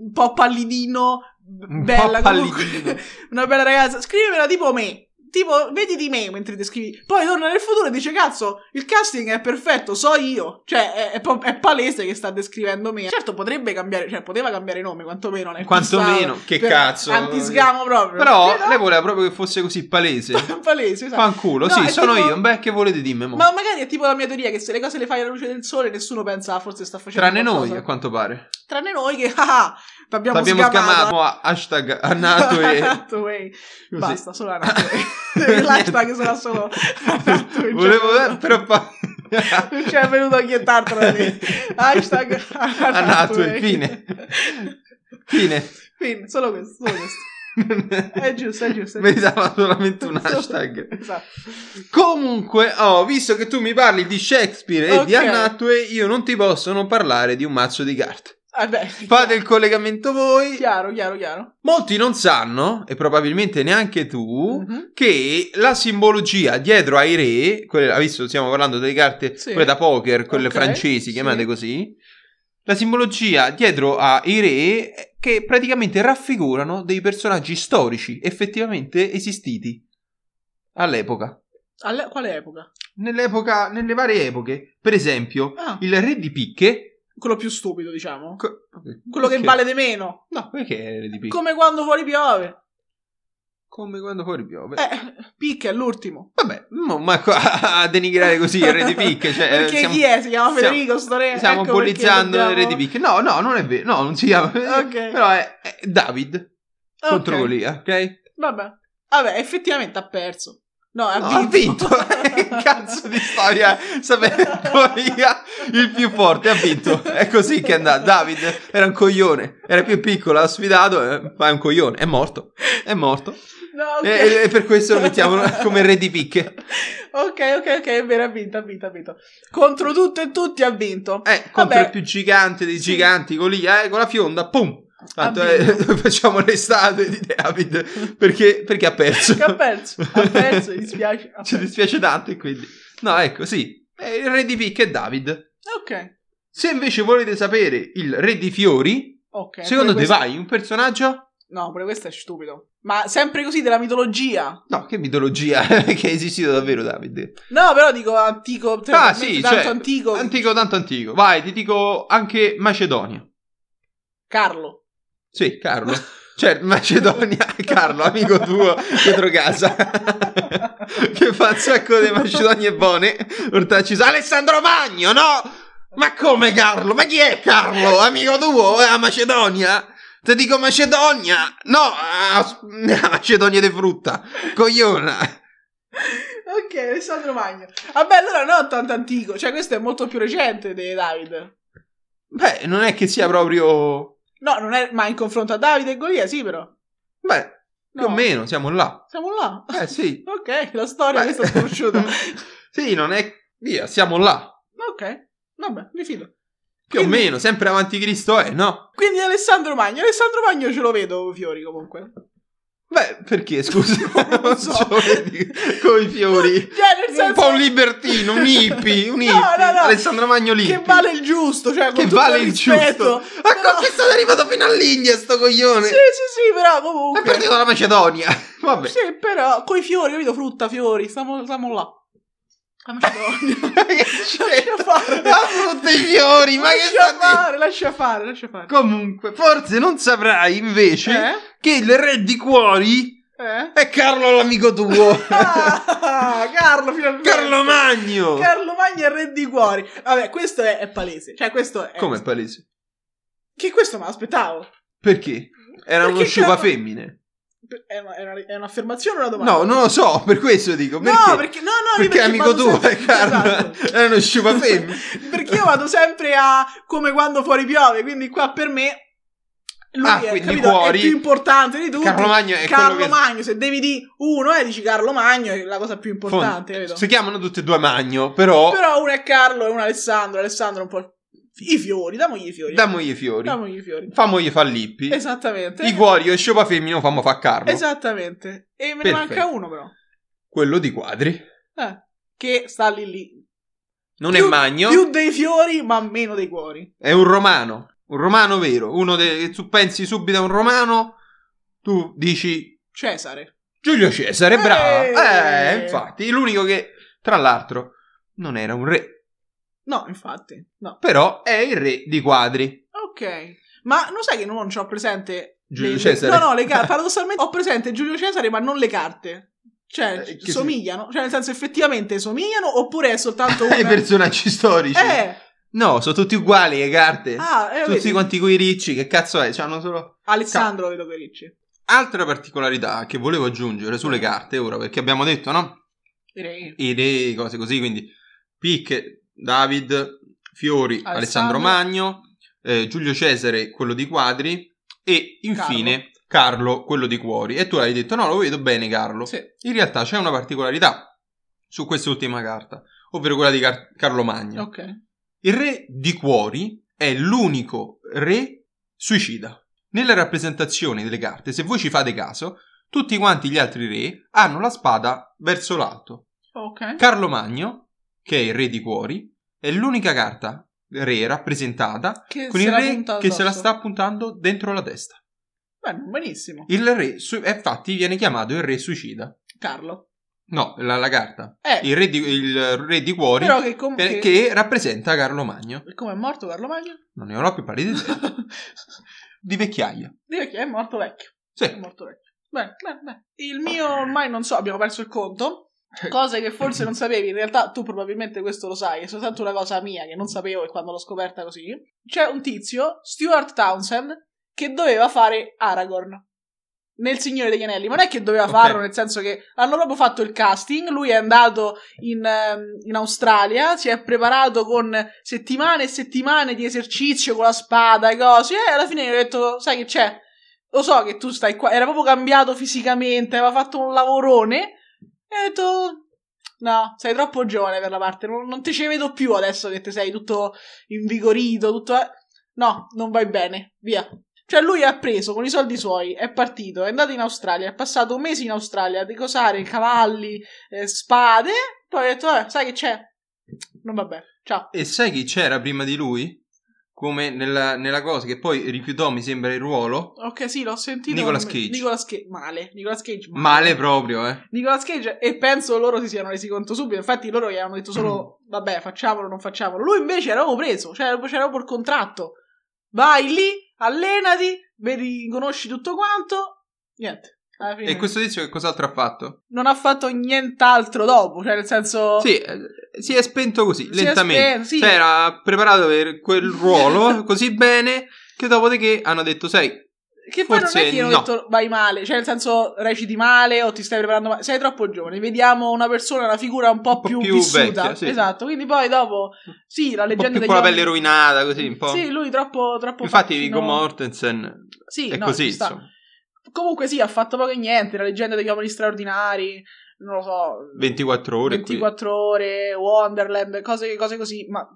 un po' pallidino, Un po' bella, comunque, pallidino. una bella ragazza. Scrivimela tipo me. Tipo, vedi di me mentre ti scrivi. Poi torna nel futuro e dice: Cazzo, il casting è perfetto, so io. Cioè, è, è è palese che sta descrivendo me. Certo, potrebbe cambiare, cioè, poteva cambiare nome, quantomeno. Nel Quantomeno, che cazzo. Antisgamo proprio. Però Però- lei voleva proprio che fosse così palese. palese, esatto. Fanculo, No, sì, sono tipo- io. Beh, che volete dirmi? mo? Ma magari è tipo la mia teoria che se le cose le fai alla luce del sole, nessuno pensa, ah, forse sta facendo Tranne noi, qualcosa. a quanto pare. Tranne noi che, ah, abbiamo, L'abbiamo sgamato. sgamato a hashtag. Hathaway. Così. Basta, solo Hathaway. L'hashtag sarà solo. Volevo... però fa... Non ci è venuto nient'altro da dire. Hashtag Annato e fine. Fine. Fine, solo questo, solo questo. È giusto, è giusto. è Meritava solamente un giusto. hashtag. Esatto. Comunque, oh, visto che tu mi parli di Shakespeare e di Ok. Anne Hathaway, io non ti posso non parlare di un mazzo di carte. Vabbè. Fate il collegamento voi. Chiaro, chiaro, chiaro. Molti non sanno, e probabilmente neanche tu, Mhm. che la simbologia dietro ai re, quelle, visto, stiamo parlando delle carte, Sì. quelle da poker, quelle Ok, francesi, chiamate sì. così, la simbologia dietro ai re è che praticamente raffigurano dei personaggi storici effettivamente esistiti all'epoca. Alle- quale epoca? Nell'epoca, nelle varie epoche, per esempio, Ah, il re di picche. Quello più stupido, diciamo. co- Quello che perché? vale di meno. No, perché è di picche? Come quando fuori piove. Come quando fuori piove. Eh, picche è l'ultimo. Vabbè, mo- ma qua a denigrare così il re di picche. Cioè, Perché stiamo, chi è? Si chiama Federico sto re? Stiamo Ecco bullizzando il re dobbiamo- di picche. No, no, non è vero. No, non si chiama. Ok. Però è, è David contro Ok. Golia, ok? Vabbè. Vabbè, effettivamente ha perso. No, ha No, vinto. ha vinto. Che cazzo di storia sapere Golia il più forte ha vinto. È così che è andato. David era un coglione. Era più piccolo, ha sfidato, eh, ma è un coglione. È morto. È morto. No, ok. E, e per questo lo mettiamo come re di picche. ok, ok, ok, è vero, ha vinto, ha vinto, ha vinto. Contro tutto e tutti ha vinto. Eh, contro Vabbè. il più gigante dei Sì. giganti, Golia, eh, con la fionda, pum. Tanto Ha eh, facciamo l'estate di David perché, perché ha perso. Che ha perso. Ha perso, dispiace. ha Ci perso. dispiace tanto e quindi... No, ecco, sì. Il re di picche è David. Ok. Se invece volete sapere il re di fiori, Ok. secondo te questo- vai un personaggio? No, pure questo è stupido. Ma sempre così della mitologia. No, che mitologia che è esistito davvero David. No, però dico antico. cioè, Ah, sì, tanto cioè, antico. Antico, tanto antico. Vai, ti dico anche Macedonia. Carlo. Sì, Carlo. Cioè, Macedonia, Carlo, amico tuo dietro casa. che fa un sacco di Macedonie buone. Sa Alessandro Magno, no? Ma come Carlo? Ma chi è Carlo? Amico tuo? È a Macedonia? Ti dico Macedonia? No, a, a Macedonia di frutta. Cogliona. ok, Alessandro Magno. Vabbè, allora non tanto antico. Cioè, questo è molto più recente di David. Beh, non è che sia proprio... No, non è. Ma in confronto a Davide e Golia, sì, però. Beh, più No. o meno, siamo là. Siamo là. Eh sì. Ok, la storia Beh. questa è sconosciuta. sì, non è... Via, siamo là. ok, vabbè, mi fido. Più o Quindi- meno, sempre avanti Cristo è, no? Quindi Alessandro Magno. Alessandro Magno ce lo vedo, Fiori, comunque. Beh, perché, scusa? Non so. vedi Con i fiori. Cioè, nel Un senso... po' un libertino, un hippie, un No, hippie. no, no. Alessandro Magno Lippi. Che vale il giusto, cioè, con Che vale il giusto. Ma Però- con questo è arrivato fino all'India, sto coglione. Sì, sì, sì, però È comunque... partito dalla Macedonia. Vabbè. Sì, però, coi fiori, capito? Frutta, fiori, stiamo, stiamo là. La Macedonia. che c'è? Lascia fare. Frutta e i fiori, ma che lascia fare, lascia fare, lascia fare. Comunque, forse non saprai invece Eh? che il re di cuori Eh? è Carlo l'amico tuo. Ah, Carlo, finalmente. Carlo Magno. Carlo Magno è il re di cuori. Vabbè, questo è, è palese. Cioè, questo è... Come è palese? Che questo me l'aspettavo. Perché? Era Perché uno sciupa femmine. È, una- è una- è un'affermazione o una domanda? No, non lo so, per questo dico. Perché? No, perché... No, no, Perché amico vado tuo sempre- è Carlo. Esatto. Era uno sciupa femmine. perché io vado sempre a come quando fuori piove, quindi qua per me lui Ah, è, quindi capito, cuori. è più importante di tutti. Carlo Magno è Carlo che... Magno, se devi di uno e dici Carlo Magno è la cosa più importante, capito? Si chiamano tutti e due Magno, però... Però uno è Carlo e uno è Alessandro, Alessandro è un po' i fiori, damogli i fiori. Damogli i fiori. Damogli i fiori. Famogli fa lippi. Esattamente. I cuori e sciupa femmine fammo fa Carlo. Esattamente. E me ne Perfetto. manca uno però. Quello di quadri. Eh, che sta lì lì. Non Più- è Magno. Più dei fiori, ma meno dei cuori. È un romano. Un romano vero. Uno de... Tu pensi subito a un romano. Tu dici Cesare. Giulio Cesare, Eh! bravo. Eh, infatti. L'unico che, tra l'altro, non era un re. No, infatti. No. Però è il re di quadri. Ok. Ma non sai che non ho presente Giulio le- Cesare. No, no, le carte. Paradossalmente ho presente Giulio Cesare, ma non le carte. Cioè, Eh, somigliano. Cioè, nel senso, effettivamente somigliano oppure è soltanto I una... personaggi storici. Eh! No, sono tutti uguali le carte. Ah, eh, tutti vedi. quanti quei ricci. Che cazzo è? C'hanno solo. Alessandro vedo che ricci. Altra particolarità che volevo aggiungere sulle carte ora, perché abbiamo detto, no? Direi. I re, cose così, quindi Picche, David, Fiori, Alessandro. Alessandro Magno, eh, Giulio Cesare, quello di quadri, e infine Carlo. quello di cuori. E tu hai detto, no, lo vedo bene Carlo. Sì. In realtà c'è una particolarità su quest'ultima carta, ovvero quella di Car- Carlo Magno. Ok. Il re di cuori è l'unico re suicida. Nella rappresentazione delle carte, se voi ci fate caso, tutti quanti gli altri re hanno la spada verso l'alto. Ok. Carlo Magno, che è il re di cuori, è l'unica carta re rappresentata Che con se il la re che se la sta puntando dentro la testa. Beh, benissimo. Il re, su- e infatti, viene chiamato il re suicida. Carlo. No, la, la carta. Eh, Il re di, il re di cuori, però che, com- che, che- rappresenta Carlo Magno. come è morto Carlo Magno? Non ne ho più pallida idea. Di vecchiaia. Direi che è morto vecchio. Sì. È molto vecchio. Bene, bene, bene. Il mio ormai non so, abbiamo perso il conto. Cose che forse non sapevi, in realtà tu probabilmente questo lo sai, è soltanto una cosa mia che non sapevo e quando l'ho scoperta così. C'è un tizio, Stuart Townsend, che doveva fare Aragorn nel Signore degli Anelli. Ma non è che doveva Ok. farlo, nel senso che hanno proprio fatto il casting. Lui è andato in, ehm, in Australia, si è preparato con settimane e settimane di esercizio con la spada e cose. E alla fine gli ho detto: Sai che c'è? Lo so che tu stai qua. Era proprio cambiato fisicamente, aveva fatto un lavorone. E ho detto: No, sei troppo giovane per la parte. Non, non ti ci vedo più adesso che ti sei tutto invigorito. Tutto... eh." No, non vai bene. Via. Cioè lui ha preso con i soldi suoi, è partito, è andato in Australia, è passato un mese in Australia a decosare cavalli, eh, spade, poi ha detto, eh, sai che c'è? Non vabbè, ciao. E sai chi c'era prima di lui? Come nella, nella cosa che poi rifiutò, mi sembra, il ruolo. Ok, sì, l'ho sentito. Nicolas Cage. Nicolas Cage, male. Nicolas Cage, male. Male proprio, eh. Nicolas Cage, e penso loro si siano resi conto subito. Infatti, loro gli hanno detto solo: Vabbè, facciamolo, non facciamolo. Lui invece era proprio preso, cioè c'era proprio il contratto. Vai lì, allenati, vedi, conosci tutto quanto. Niente. E questo tizio che cos'altro ha fatto? Non ha fatto nient'altro dopo, cioè nel senso. Sì, eh, si è spento così, Si lentamente. spento, sì. Cioè, era preparato per quel ruolo così bene che dopodiché hanno detto, sai, Che poi non è che hanno no. detto vai male, cioè nel senso reciti male o ti stai preparando male, sei troppo giovane, vediamo una persona, una figura un po', Un po' più, più vissuta. vecchia, sì. Esatto, quindi poi dopo, sì, la un po' leggenda più degli con la pelle rovinata, così, un po'. Sì, lui troppo, troppo Infatti Viggo Mortensen Sì, è no, così, insomma. Comunque sì, ha fatto poco e niente, la leggenda degli uomini straordinari, non lo so, 24 ore 24 ore, Wonderland, cose, cose così, ma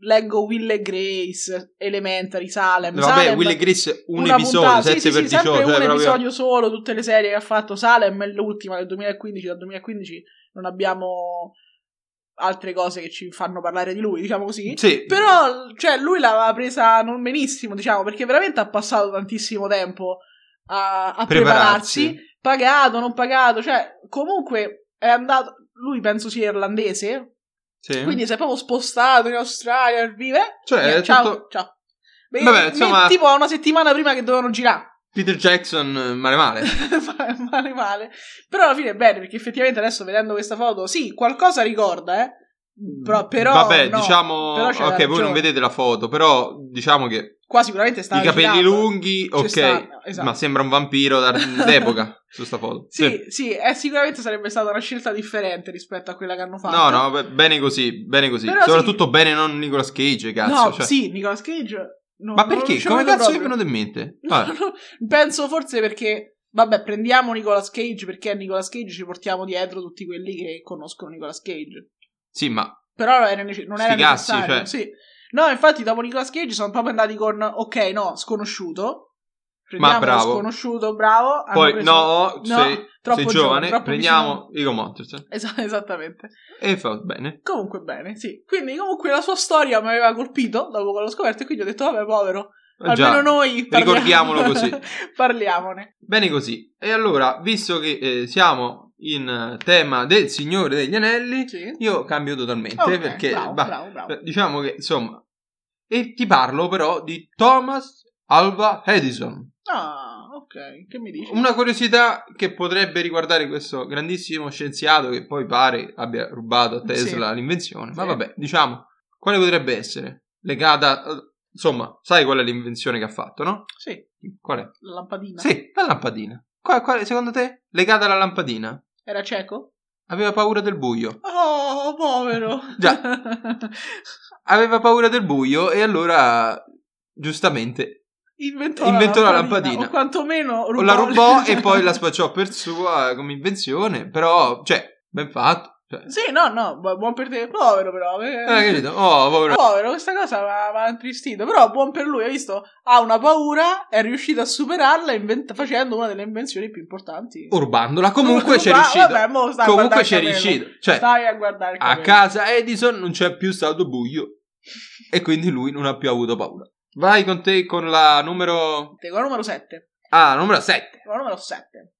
leggo Will e Grace, Elementary, Salem, qui. Vabbè, Salem, Will e Grace un episodio, puntata- 7 sì, sì, per sì, sempre 18, un cioè proprio... episodio solo, tutte le serie che ha fatto Salem è l'ultima del 2015, dal 2015 non abbiamo altre cose che ci fanno parlare di lui, diciamo così. Sì, Però, cioè, lui l'aveva presa non benissimo, diciamo, perché veramente ha passato tantissimo tempo a, a Prepararsi. prepararsi, pagato, non pagato, cioè, comunque è andato, lui penso sia irlandese, sì. quindi si è proprio spostato in Australia vivere. Cioè, è ciao, tutto- ciao. Beh, Vabbè, insomma- tipo una settimana prima che dovevano girare. Peter Jackson, eh, male male. male male. Però alla fine è bene, perché effettivamente adesso vedendo questa foto, sì, qualcosa ricorda, eh. Però, però Vabbè, no. diciamo... Però ok, voi non vedete la foto, però diciamo che Qua sicuramente sta i capelli lunghi, ok, esatto. ma sembra un vampiro d'epoca su sta foto. Sì, sì, eh, sicuramente sarebbe stata una scelta differente rispetto a quella che hanno fatto. No, no, beh, bene così, bene così. Però Soprattutto bene non Nicolas Cage, cazzo. No, cioè. sì, Nicolas Cage. no, Ma perché? Come cazzo gli è proprio. venuto in mente? No, no, penso forse perché, vabbè, prendiamo Nicolas Cage perché a Nicolas Cage ci portiamo dietro tutti quelli che conoscono Nicolas Cage. Sì, ma Però era nece- non era cazzi, necessario. cioè. Sì. No, infatti dopo Nicolas Cage sono proprio andati con, ok, no, sconosciuto. Prendiamo lo bravo. sconosciuto, bravo. poi preso- no, No, sei, troppo sei giovane, giovane, prendiamo Viggo Mortensen. Es- esattamente. E fa bene. Comunque bene, sì. Quindi comunque la sua storia mi aveva colpito dopo che l'ho scoperto e quindi ho detto, vabbè, povero. Eh Almeno già, noi parliamo- ricordiamolo così. Parliamone. Bene così. E allora, visto che eh, siamo in tema del Signore degli Anelli, Sì. io cambio totalmente Ok, perché bravo, bah, bravo, bravo. diciamo che insomma e ti parlo però di Thomas Alva Edison. Ah, ok. Che mi dici? Una curiosità che potrebbe riguardare questo grandissimo scienziato che poi pare abbia rubato a Tesla Sì. l'invenzione. Ma Sì. vabbè, diciamo, quale potrebbe essere? Legata, insomma, sai qual è l'invenzione che ha fatto, no? Sì, Qual è? la lampadina. Sì, la lampadina. Qual, quale, secondo te? Legata alla lampadina? Era cieco? Aveva paura del buio. Oh, povero. Già. Aveva paura del buio e allora, giustamente, Inventò, Inventò la la lampadina. lampadina. O quantomeno rubò la rubò e poi la spacciò per sua come invenzione. Però, cioè, ben fatto. Cioè, Sì, no, no, bu- buon per te. Povero però. eh. eh? Oh, povero. Povero, questa cosa mi ha- intristito. Però buon per lui, hai visto? Ha una paura, è riuscito a superarla invent- facendo una delle invenzioni più importanti. Urbandola. Comunque c'è riuscito. Vabbè, mo stai a Comunque c'è riuscito. Cioè, Stai a guardare a casa Edison non c'è più stato buio. E quindi lui non ha più avuto paura. Vai con te con la numero. Con la numero 7. Ah, numero 7. Con la numero 7.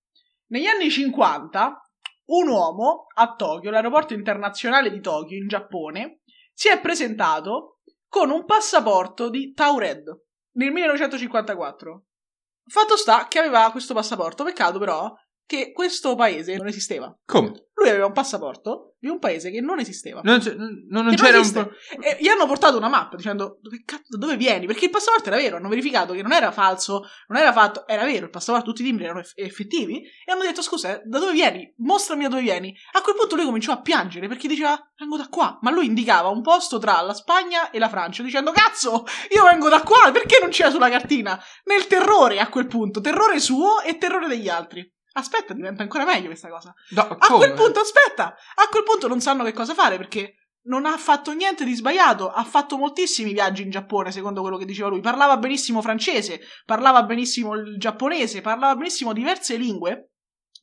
Negli anni 50, un uomo a Tokyo, l'aeroporto internazionale di Tokyo, in Giappone, si è presentato con un passaporto di Taured nel 1954. Fatto sta che aveva questo passaporto, peccato però che questo paese non esisteva. Come? Lui aveva un passaporto di un paese che non esisteva. Non, c'è- non- non c'era un. esiste. E gli hanno portato una mappa dicendo dove, cazzo- da dove vieni? Perché il passaporto era vero, hanno verificato che non era falso, non era fatto, era vero, il passaporto, tutti i timbri erano eff- effettivi e hanno detto scusa, da dove vieni? Mostrami da dove vieni. A quel punto lui cominciò a piangere perché diceva vengo da qua, ma lui indicava un posto tra la Spagna e la Francia dicendo cazzo, io vengo da qua, perché non c'era sulla cartina? Nel terrore a quel punto, terrore suo e terrore degli altri. Aspetta, diventa ancora meglio questa cosa. No, A quel punto, aspetta, a quel punto non sanno che cosa fare perché non ha fatto niente di sbagliato, ha fatto moltissimi viaggi in Giappone, secondo quello che diceva lui. Parlava benissimo francese, parlava benissimo il giapponese, parlava benissimo diverse lingue.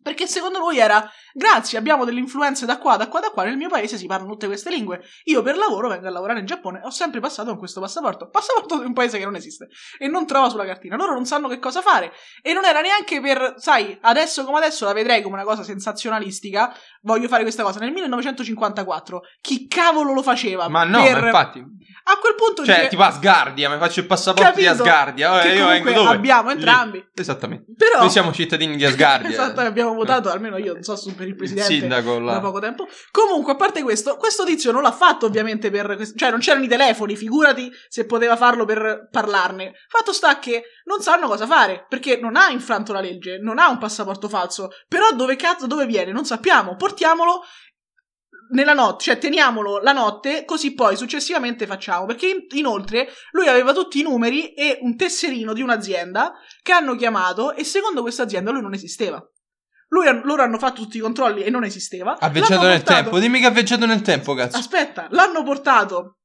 Perché secondo lui era, grazie, abbiamo delle influenze da qua, da qua, da qua, nel mio paese si parlano tutte queste lingue. Io per lavoro vengo a lavorare in Giappone, ho sempre passato con questo passaporto. Passaporto di un paese che non esiste e non trova sulla cartina. Loro non sanno che cosa fare. E non era neanche per, sai, adesso come adesso la vedrei come una cosa sensazionalistica. Voglio fare questa cosa. Nel 1954, chi cavolo lo faceva? Ma no, per... ma infatti. A quel punto Cioè, dice- tipo Asgardia, mi faccio il passaporto Capito? di Asgardia. che Eh, io vengo dove? abbiamo Lì. entrambi. Esattamente. Però Noi siamo cittadini di Asgardia. esatto, abbiamo votato, almeno io non so su per il Il presidente sindaco là. da poco tempo. Comunque, a parte questo, questo tizio non l'ha fatto ovviamente per. quest- cioè, non c'erano i telefoni, figurati se poteva farlo per parlarne. Fatto sta che non sanno cosa fare perché non ha infranto la legge, non ha un passaporto falso. Però dove cazzo, dove viene? Non sappiamo. Portiamolo nella notte, cioè teniamolo la notte, così poi successivamente facciamo. Perché in- inoltre lui aveva tutti i numeri e un tesserino di un'azienda che hanno chiamato e secondo questa azienda lui non esisteva. Lui, loro hanno fatto tutti i controlli e non esisteva. Ha viaggiato nel portato- tempo. Dimmi che ha viaggiato nel tempo, cazzo. Aspetta, l'hanno portato.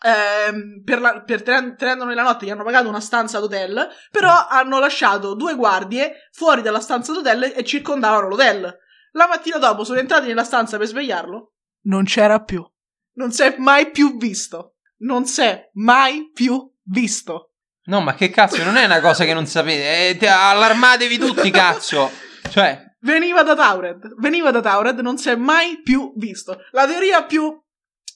ehm, per, la, per tre anni nella notte gli hanno pagato una stanza d'hotel, però hanno lasciato due guardie fuori dalla stanza d'hotel e circondavano l'hotel. La mattina dopo sono entrati nella stanza per svegliarlo. Non c'era più. Non si è mai più visto. Non si è mai più visto. No, ma che cazzo, non è una cosa che non sapete. eh, te- allarmatevi tutti, cazzo. Cioè, Veniva da Taured. Veniva da Taured, non si è mai più visto. La teoria più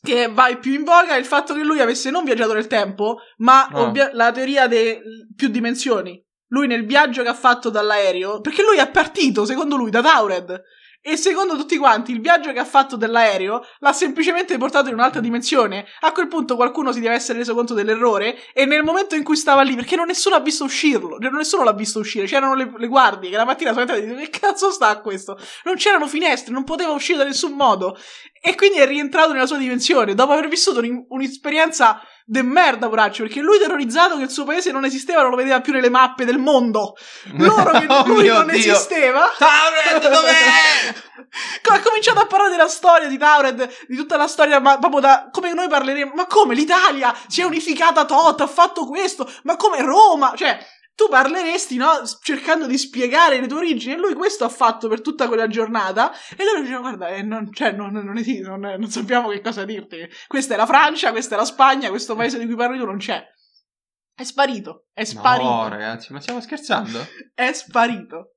che va più in voga è il fatto che lui avesse non viaggiato nel tempo, ma Ah. ovvia- la teoria delle più dimensioni. Lui nel viaggio che ha fatto dall'aereo, perché lui è partito, secondo lui, da Taured. E secondo tutti quanti, il viaggio che ha fatto dell'aereo l'ha semplicemente portato in un'altra dimensione. A quel punto qualcuno si deve essere reso conto dell'errore. E nel momento in cui stava lì, perché non nessuno ha visto uscirlo, cioè, nessuno l'ha visto uscire, c'erano le, le guardie che la mattina sono entrate e dicono: Che cazzo sta questo? Non c'erano finestre, non poteva uscire da nessun modo. E quindi è rientrato nella sua dimensione dopo aver vissuto un- un'esperienza de merda, poraccio. Perché lui, terrorizzato che il suo paese non esisteva, non lo vedeva più nelle mappe del mondo. Loro che Oh lui non Dio. esisteva. Tauret, dov'è? Ha cominciato a parlare della storia di Taured, di tutta la storia, ma proprio da come noi parleremo. Ma come l'Italia si è unificata tot, ha fatto questo, ma come Roma? Cioè, tu parleresti, no? Cercando di spiegare le tue origini. E lui questo ha fatto per tutta quella giornata. E loro dicevano: Guarda, eh, non, cioè, non, non esiste, non, non sappiamo che cosa dirti. Questa è la Francia, questa è la Spagna, questo paese di cui parli tu non c'è. È sparito, è sparito. No, ragazzi, ma stiamo scherzando? È sparito.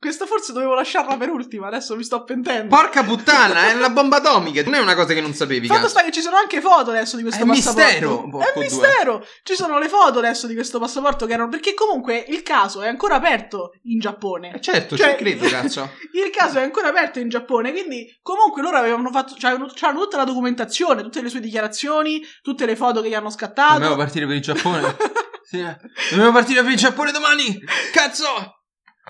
Questa forse dovevo lasciarla per ultima, adesso mi sto pentendo. Porca puttana, è una bomba atomica. Non è una cosa che non sapevi, Fatto sta che ci sono anche foto adesso di questo È passaporto. mistero, È un mistero. Ci sono le foto adesso di questo passaporto che erano. Perché comunque il caso è ancora aperto in Giappone. Eh, certo, Cioè- ci credo, cazzo. Il caso è ancora aperto in Giappone, quindi comunque loro avevano fatto. Cioè, avevano- c'erano tutta la documentazione, tutte le sue dichiarazioni, tutte le foto che gli hanno scattato. Dobbiamo partire per il Giappone. Sì, dobbiamo partire per il Giappone domani. Cazzo!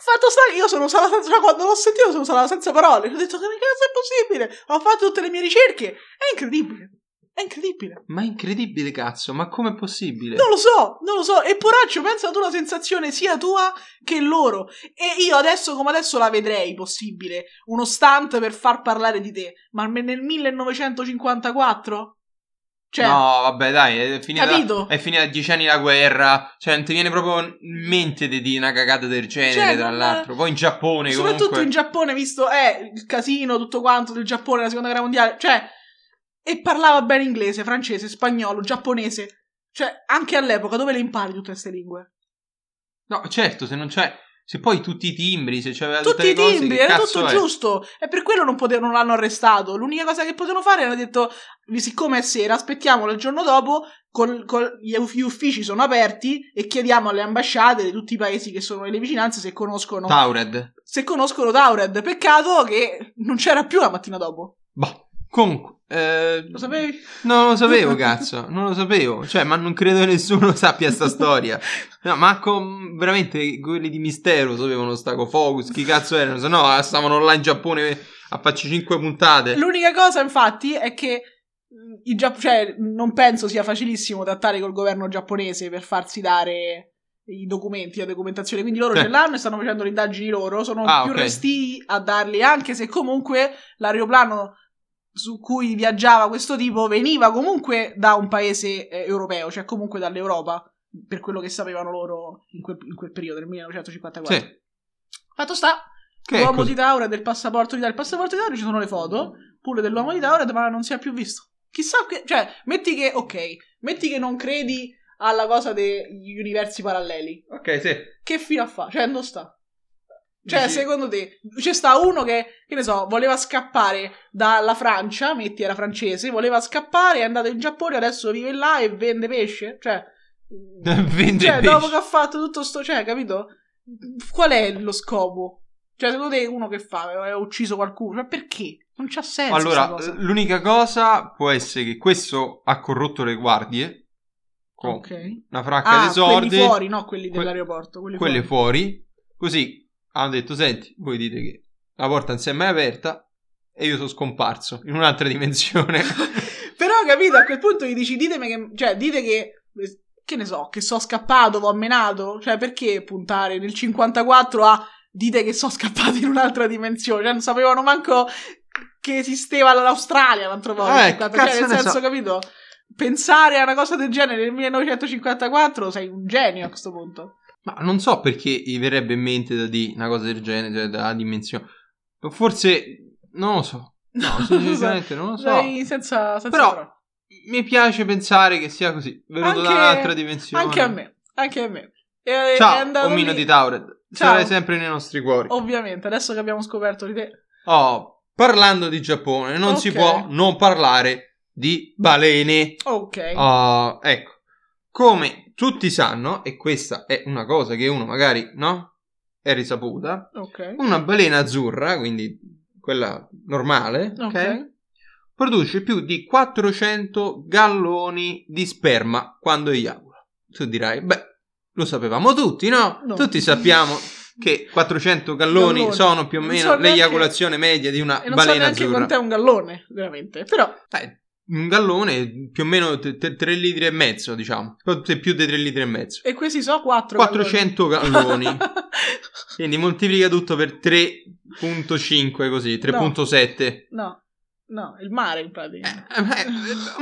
Fatto sta che io sono stata senza. Quando l'ho sentito sono stata senza parole. Ho detto, che cazzo è possibile? Ho fatto tutte le mie ricerche. È incredibile. È incredibile. Ma è incredibile, cazzo. Ma com'è possibile? Non lo so, non lo so. E poraccio, pensa tu una sensazione sia tua che loro. E io adesso come adesso la vedrei possibile. Uno stunt per far parlare di te. Ma nel 1954? Cioè, no, vabbè, dai, è finita, Capito? è finita dieci anni la guerra. Cioè, non ti viene proprio in mente di dire una cagata del genere, Cioè, tra l'altro. Poi in Giappone, soprattutto comunque. in Giappone, visto eh, il casino, tutto quanto del Giappone, la seconda guerra mondiale. Cioè, e parlava bene inglese, francese, spagnolo, giapponese. Cioè, anche all'epoca dove le impari tutte queste lingue? No, certo, se non c'è. Se poi tutti i timbri, se c'aveva tutti i cose, timbri, era tutto è? giusto. E per quello non, potevano, non l'hanno arrestato. L'unica cosa che potevano fare era detto: siccome è sera, aspettiamolo il giorno dopo. Col, col- gli, uff- gli uffici sono aperti e chiediamo alle ambasciate di tutti i paesi che sono nelle vicinanze se conoscono, Taured. se conoscono Taured. Peccato che non c'era più la mattina dopo. Boh. Comunque, eh, Lo sapevi? Non lo sapevo, cazzo, non lo sapevo. Cioè, ma non credo che nessuno sappia sta storia. No, ma con, veramente quelli di mistero sapevano sta con Focus, chi cazzo erano? Se no, stavano là in Giappone a farci 5 puntate. L'unica cosa, infatti, è che mh, i Giapp- cioè, non penso sia facilissimo trattare col governo giapponese per farsi dare i documenti, la documentazione. Quindi loro Sì. ce l'hanno e stanno facendo le indagini loro. Sono Ah, più ok. restii a darli, anche se comunque l'aeroplano su cui viaggiava questo tipo veniva comunque da un paese eh, europeo, cioè comunque dall'Europa, per quello che sapevano loro in quel, in quel periodo, nel 1954. Sì. Fatto sta, Che l'uomo così. di Taura del passaporto di Taura. Il passaporto di Taura ci sono le foto, pure dell'uomo di Taura, ma non si è più visto. Chissà, che, cioè, metti che, ok, metti che non credi alla cosa degli universi paralleli. Ok, sì. Che fine a fa? Cioè, non sta. Cioè, Dici- secondo te, c'è sta uno che, che ne so, voleva scappare dalla Francia, metti era francese, voleva scappare, è andato in Giappone, adesso vive là e vende pesce? Cioè, Vende cioè pesce. dopo che ha fatto tutto sto, cioè, capito? Qual è lo scopo? Cioè, secondo te uno che fa? Ha ucciso qualcuno? Cioè, perché? Non c'ha senso Allora, cosa. l'unica cosa può essere che questo ha corrotto le guardie con Ok. una fracca Ah, di soldi. quelli fuori, no quelli que- dell'aeroporto. Quelli quelle fuori. fuori. Così hanno detto: Senti, voi dite che la porta non si è mai aperta e io sono scomparso in un'altra dimensione. Però, capito, a quel punto gli dici, ditemi che, cioè, dite che, che ne so, che sono scappato, ho menato, cioè, perché puntare nel 54 a dite che sono scappato in un'altra dimensione, cioè, non sapevano manco che esisteva l'Australia l'altro volta, nel 54, cazzo cioè, nel ne senso, so. capito? Pensare a una cosa del genere nel 1954 sei un genio a questo punto. Ma non so perché gli verrebbe in mente da dire una cosa del genere, della dimensione. Forse, non lo so. No, sinceramente non lo so. Sei senza, senza Però- parole. Mi piace pensare che sia così, venuto da un'altra dimensione. Anche a me, anche a me. E- è Ciao, andato omino lì- di Tauret. Ciao. Sarai sempre nei nostri cuori. Ovviamente, adesso che abbiamo scoperto di te. Oh, parlando di Giappone, non si Ok. può non parlare di balene. Ok. Oh, ecco, come tutti sanno, e questa è una cosa che uno magari, no? È risaputa. Ok. Una balena azzurra, quindi quella normale, ok? Ok. Produce più di 400 galloni di sperma quando eiacula. Tu dirai, beh, lo sapevamo tutti, no? No. Tutti sappiamo che 400 galloni, Galloni. sono più o meno so neanche- l'eiaculazione media di una E non so balena neanche azzurra. quant'è un gallone, veramente. Però, Dai, un gallone più o meno 3 litri e mezzo, diciamo. Più di 3 litri e mezzo. e questi sono 4 400 galloni. Quindi moltiplica tutto per 3.5 così, 3.7. no, no, il mare in pratica. Eh, eh,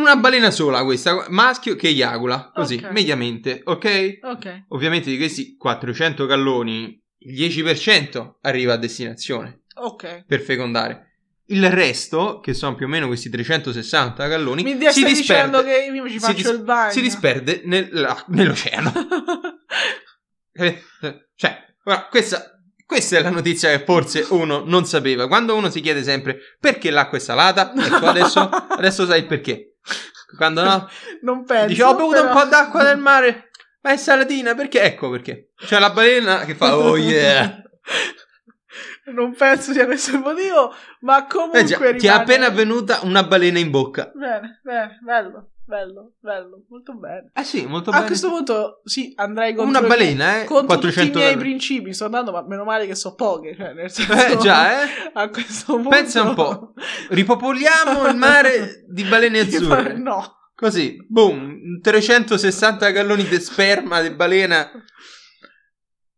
una balena sola questa, maschio che eiacula, così, Ok. mediamente, ok? Ok. Ovviamente di questi 400 galloni, il 10% arriva a destinazione Ok. per fecondare. Il resto, che sono più o meno questi 360 galloni, Mi si disperde, dicendo che io ci faccio dis- il bagno. si disperde nella- nell'oceano. Eh, eh, cioè, ora, questa, questa è la notizia che forse uno non sapeva. Quando uno si chiede sempre perché l'acqua è salata, ecco adesso, adesso sai il perché. Quando no, non penso. dice ho bevuto un però- po' d'acqua del mare, ma è salatina, perché? Ecco perché. C'è la balena che fa oh yeah. Non penso sia questo il motivo, ma comunque Eh già, ti è rimane- appena venuta una balena in bocca. Bene, bene, bello, bello, bello, molto bene. Eh sì, molto A bene. questo punto, sì, andrei contro Una balena, eh? contro 400 tutti i miei principi. Sto andando, ma meno male che so poche. Cioè, nel senso, Eh già, eh? A questo punto. Pensa un po'. Ripopoliamo il mare di balene azzurre. No. Così, boom, 360 galloni di sperma di balena.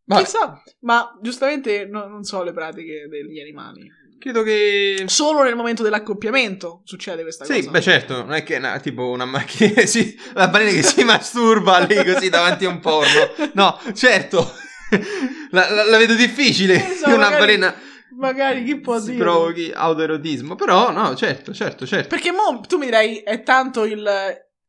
Vabbè, Chissà, ma giustamente no- non so le pratiche degli animali. credo che... Solo nel momento dell'accoppiamento succede questa Sì, cosa. beh certo, non è che una- tipo una macchina, sì, la balena che si masturba lì così davanti a un porno. No, certo, la, la- la vedo difficile so, una magari- balena Magari chi può si dire? provochi autoerotismo, però no, certo, certo, certo. Perché mo tu mi direi è tanto il,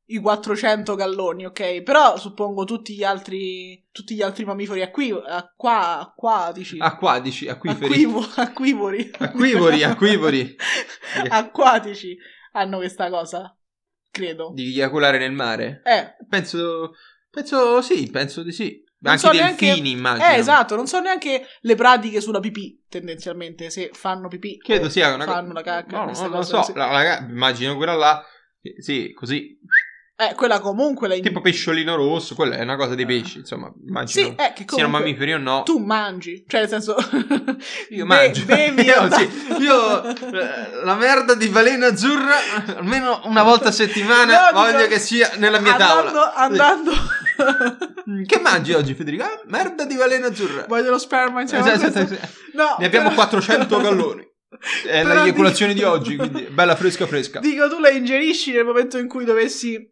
i 400 galloni, ok? Però suppongo tutti gli altri tutti gli altri mammiferi acqui, acqua, acquatici. Acquatici, acquiferi. Acquivo- acquivori. Acquivori, acquivori. Acquatici hanno questa cosa, credo. Di eiaculare nel mare? Eh, Penso, penso sì, penso di sì. Non Anche so i neanche- delfini, immagino. eh, esatto, non so neanche le pratiche sulla pipì, tendenzialmente, se fanno pipì Credo sia una fanno la cacca. No, non lo so. così. La- la- immagino quella là. eh, Sì, così. Eh, quella comunque la Tipo pesciolino rosso, quella è una cosa dei pesci, insomma, immagino. Sì, è che siano comunque mammiferi o no. tu mangi, cioè nel senso Io be- mangio. bevi io, sì, io, eh, la merda di balena azzurra almeno una volta a settimana No, voglio dico- che sia nella mia andando, tavola. andando Che mangi oggi, Federico? Ah, merda di balena azzurra. voglio lo sperma insieme Esatto, esatto, esatto. No, Ne abbiamo però- 400 galloni. È Però l'eiaculazione dico- di oggi, quindi bella fresca fresca. Dico, tu la ingerisci nel momento in cui dovessi,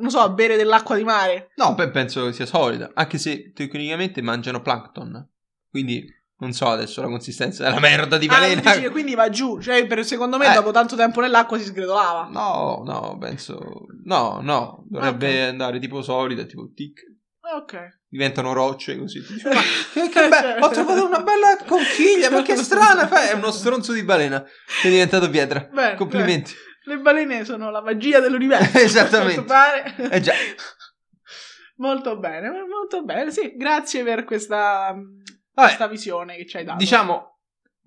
non so, bere dell'acqua di mare. No, beh, penso sia solida, anche se tecnicamente mangiano plankton. Quindi non so adesso la consistenza della merda di Ah, balena. tu dici che quindi va giù. Cioè, per- secondo me, Eh. dopo tanto tempo nell'acqua si sgretolava. No, no, penso No, no, dovrebbe Ok. andare tipo solida, tipo tic. Ah, Ok. Diventano rocce così. Tu dici, Ma Che, che be- ho trovato una bella conchiglia, ma che strana! È uno stronzo di balena che è diventato pietra. Bene, Complimenti. Le balene sono la magia dell'universo. Esattamente. Pare. Eh già. Molto bene, molto bene. Sì, grazie per questa, Vabbè, questa visione che ci hai dato. diciamo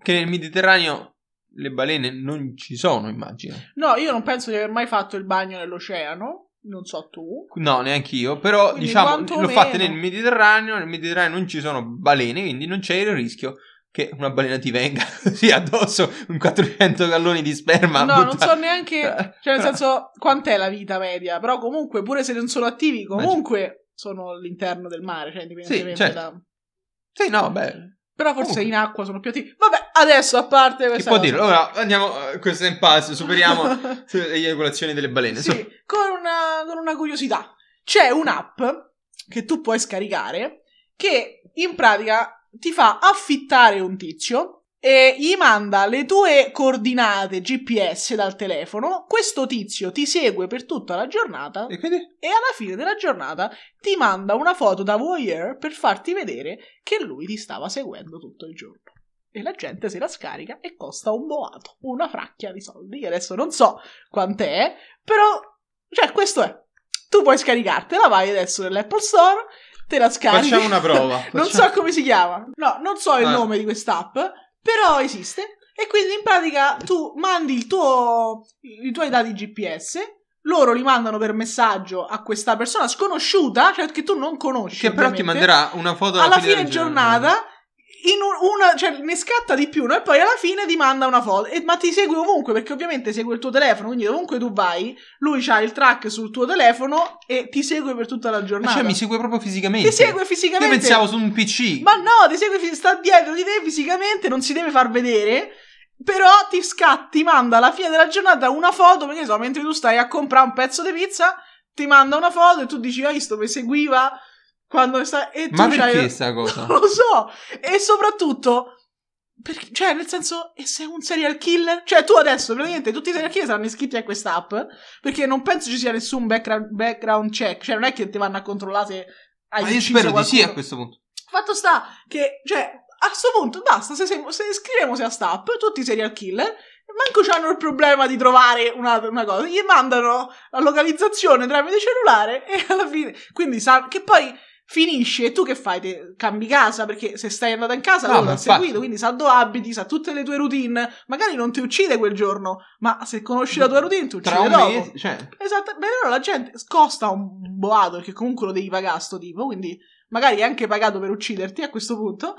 che nel Mediterraneo le balene non ci sono, immagino. No, io non penso di aver mai fatto il bagno nell'oceano. Non so tu. No, neanche io, però Quindi diciamo l'ho fatta nel Mediterraneo, nel Mediterraneo non ci sono balene, quindi non c'è il rischio che una balena ti venga così addosso un 400 galloni di sperma. no, non butta- so neanche. Cioè, nel senso, quant'è la vita media? Però, comunque, pure se non sono attivi, comunque sono all'interno del mare. Cioè, indipendentemente Sì, certo. da. Sì, no, beh, Però forse Comunque. in acqua sono più attivi. Vabbè, adesso a parte questa può cosa- dirlo? Ora andiamo, eh, questo è in pass, superiamo le eiaculazioni delle balene. Sì, con una, con una curiosità. C'è un'app che tu puoi scaricare che in pratica ti fa affittare un tizio e gli manda le tue coordinate GPS dal telefono. Questo tizio ti segue per tutta la giornata E e alla fine della giornata ti manda una foto da voyeur per farti vedere che lui ti stava seguendo tutto il giorno. E la gente se la scarica e costa un boato, una fracchia di soldi, che adesso non so quant'è, però, cioè, questo è. Tu puoi scaricartela, vai adesso nell'Apple Store, te la scarichi. Facciamo una prova. non facciamo- so come si chiama. No, non so il Ah. nome di quest'app, però esiste. E quindi in pratica tu mandi il tuo, i tuoi dati GPS, loro li mandano per messaggio a questa persona sconosciuta, cioè che tu non conosci. Che però ti ovviamente. manderà una foto alla fine fine della giornata. Una, cioè, ne scatta di più, no? E poi alla fine ti manda una foto. E- ma ti segue ovunque, perché ovviamente segue il tuo telefono. Quindi ovunque tu vai, lui ha il track sul tuo telefono e ti segue per tutta la Ma giornata. cioè, mi segue proprio fisicamente. ti segue Io fisicamente. pensavo su un PC. Ma no, ti segue, sta dietro di te fisicamente, non si deve far vedere. Però ti scatta, ti manda alla fine della giornata una foto, perché so, mentre tu stai a comprare un pezzo di pizza, ti manda una foto e tu dici, hai visto, mi seguiva quando sta... E tu Ma c'hai- perché sta cosa? Non lo so. E soprattutto, perché- cioè, nel senso, e se è un serial killer? Cioè, tu adesso, praticamente, tutti i serial killer saranno iscritti a quest'app, perché non penso ci sia nessun background, background check. Cioè, non è che ti vanno a controllare se hai Ma io spero di sì a qualcuno. questo punto. Fatto sta che, cioè, a sto punto basta, se, se, se scriviamo se a sta app, tutti i serial killer, manco hanno il problema di trovare una, una cosa, gli mandano la localizzazione tramite cellulare e alla fine, quindi sa, che poi finisce e tu che fai? Te cambi casa perché se stai andata in casa No, l'ha infatti. seguito, quindi sa dove abiti, sa tutte le tue routine, magari non ti uccide quel giorno, ma se conosci la tua routine ti uccide Tra un dopo. mese, cioè, Esatto, beh, allora la gente costa un boato perché comunque lo devi pagare sto tipo, quindi magari è anche pagato per ucciderti a questo punto.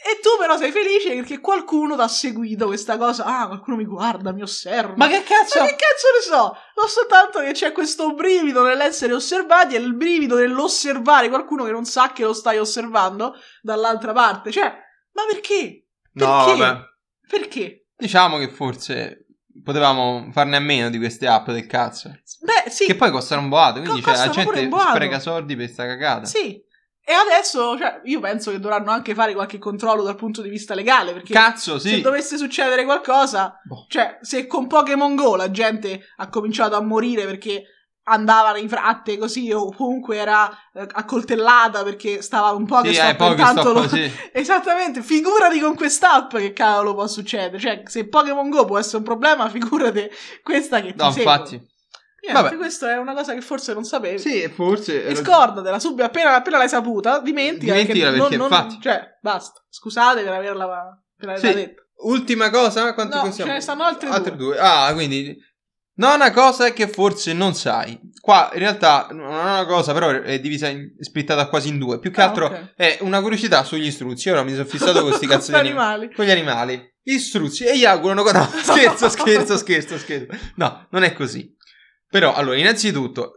E tu però sei felice perché qualcuno ti ha seguito questa cosa. Ah, qualcuno mi guarda, mi osserva. Ma che cazzo? Ma che cazzo ne so? So soltanto che c'è questo brivido nell'essere osservati e il brivido nell'osservare qualcuno che non sa che lo stai osservando dall'altra parte. Cioè, ma perché? No, Perché? vabbè. Perché? Diciamo che forse potevamo farne a meno di queste app del cazzo. Beh, sì. Che poi costano un boato, quindi Co- cioè, la gente spreca soldi per sta cagata. Sì. E adesso, cioè, io penso che dovranno anche fare qualche controllo dal punto di vista legale, perché Cazzo, se sì. dovesse succedere qualcosa, Boh. cioè, se con Pokémon Go la gente ha cominciato a morire perché andava in fratte così o comunque era eh, accoltellata perché stava un po' che Sì, sta eh, sto lo- così. Esattamente, figurati con quest'app che cavolo può succedere. Cioè, se Pokémon Go può essere un problema, figurati questa che ti No, segue. infatti. Niente, vabbè. questa è una cosa che forse non sapevi. Sì, forse. E scordatela, subito, appena, appena l'hai saputa, dimentica. Dimenticala perché, non- infatti. Cioè, basta. Scusate per averla, per averla Sì. detto. Ultima cosa? Quanto No, ce ne stanno altre due. Ah, quindi. Nona cosa che forse non sai. Qua in realtà non è una cosa, però è divisa in, splittata quasi in due. Più che Ah, altro ok. è una curiosità sugli istruzi. Ora mi sono fissato con questi cazzo di animali. animali. Con gli animali. Gli struzzi e gli augurano. No, scherzo, scherzo, scherzo, scherzo. No, non è così. Però, allora, innanzitutto,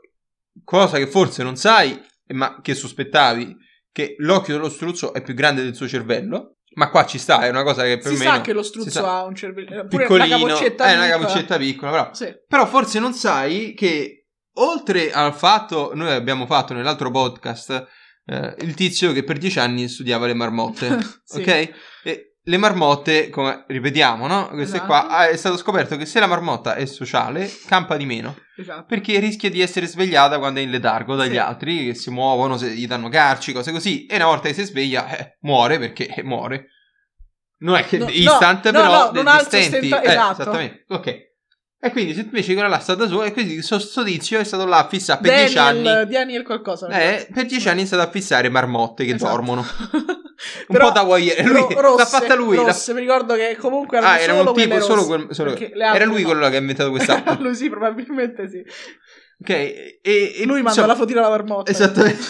cosa che forse non sai, ma che sospettavi, che l'occhio dello struzzo è più grande del suo cervello. Ma qua ci sta, è una cosa che per si me. sa che lo struzzo ha un cervello. Pure piccolino. una capoccetta è una piccola. capoccetta piccola, però. Sì. Però forse non sai che oltre al fatto, noi abbiamo fatto nell'altro podcast eh, il tizio che per dieci anni studiava le marmotte, Sì. ok? Le marmotte, come ripetiamo, no? Queste Esatto. qua ah, è stato scoperto che se la marmotta è sociale, campa di meno. Esatto. Perché rischia di essere svegliata quando è in letargo dagli Sì. altri che si muovono, se gli danno carci, cose così. E una volta che si sveglia, eh, muore perché eh, muore. Non è che No, instant, no, però no, de- non ha il stenti. sostenta- Eh, esatto. esattamente. Ok. E quindi se invece quella là sta da sola, e quindi questo sto tizio è stato là a fissare per dieci anni. Daniel, Daniel qualcosa. Eh, per dieci anni è stato a fissare marmotte che Esatto. dormono. Un Però- po' da voyeur. Lui, ro- rosse, l'ha fatta lui. rosse, mi ricordo che comunque Ah, era un tipo, solo quel- solo- Era lui no. quello che ha inventato questa app. lui sì, probabilmente sì. ok. E, e Lui manda insomma, la fotina alla marmotta. Esattamente.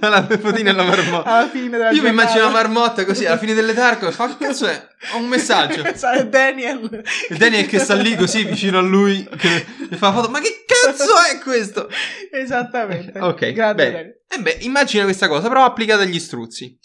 la fotina alla marmotta. Alla fine della Io mi immagino la marmotta così alla fine delle tarco e fa che cazzo è? Ho un messaggio. Sai, Daniel. E Daniel che sta lì così vicino a lui che e fa la foto. Ma che cazzo è questo? Esattamente. Ok, Grande bene. E beh, immagina questa cosa, però applicata agli struzzi.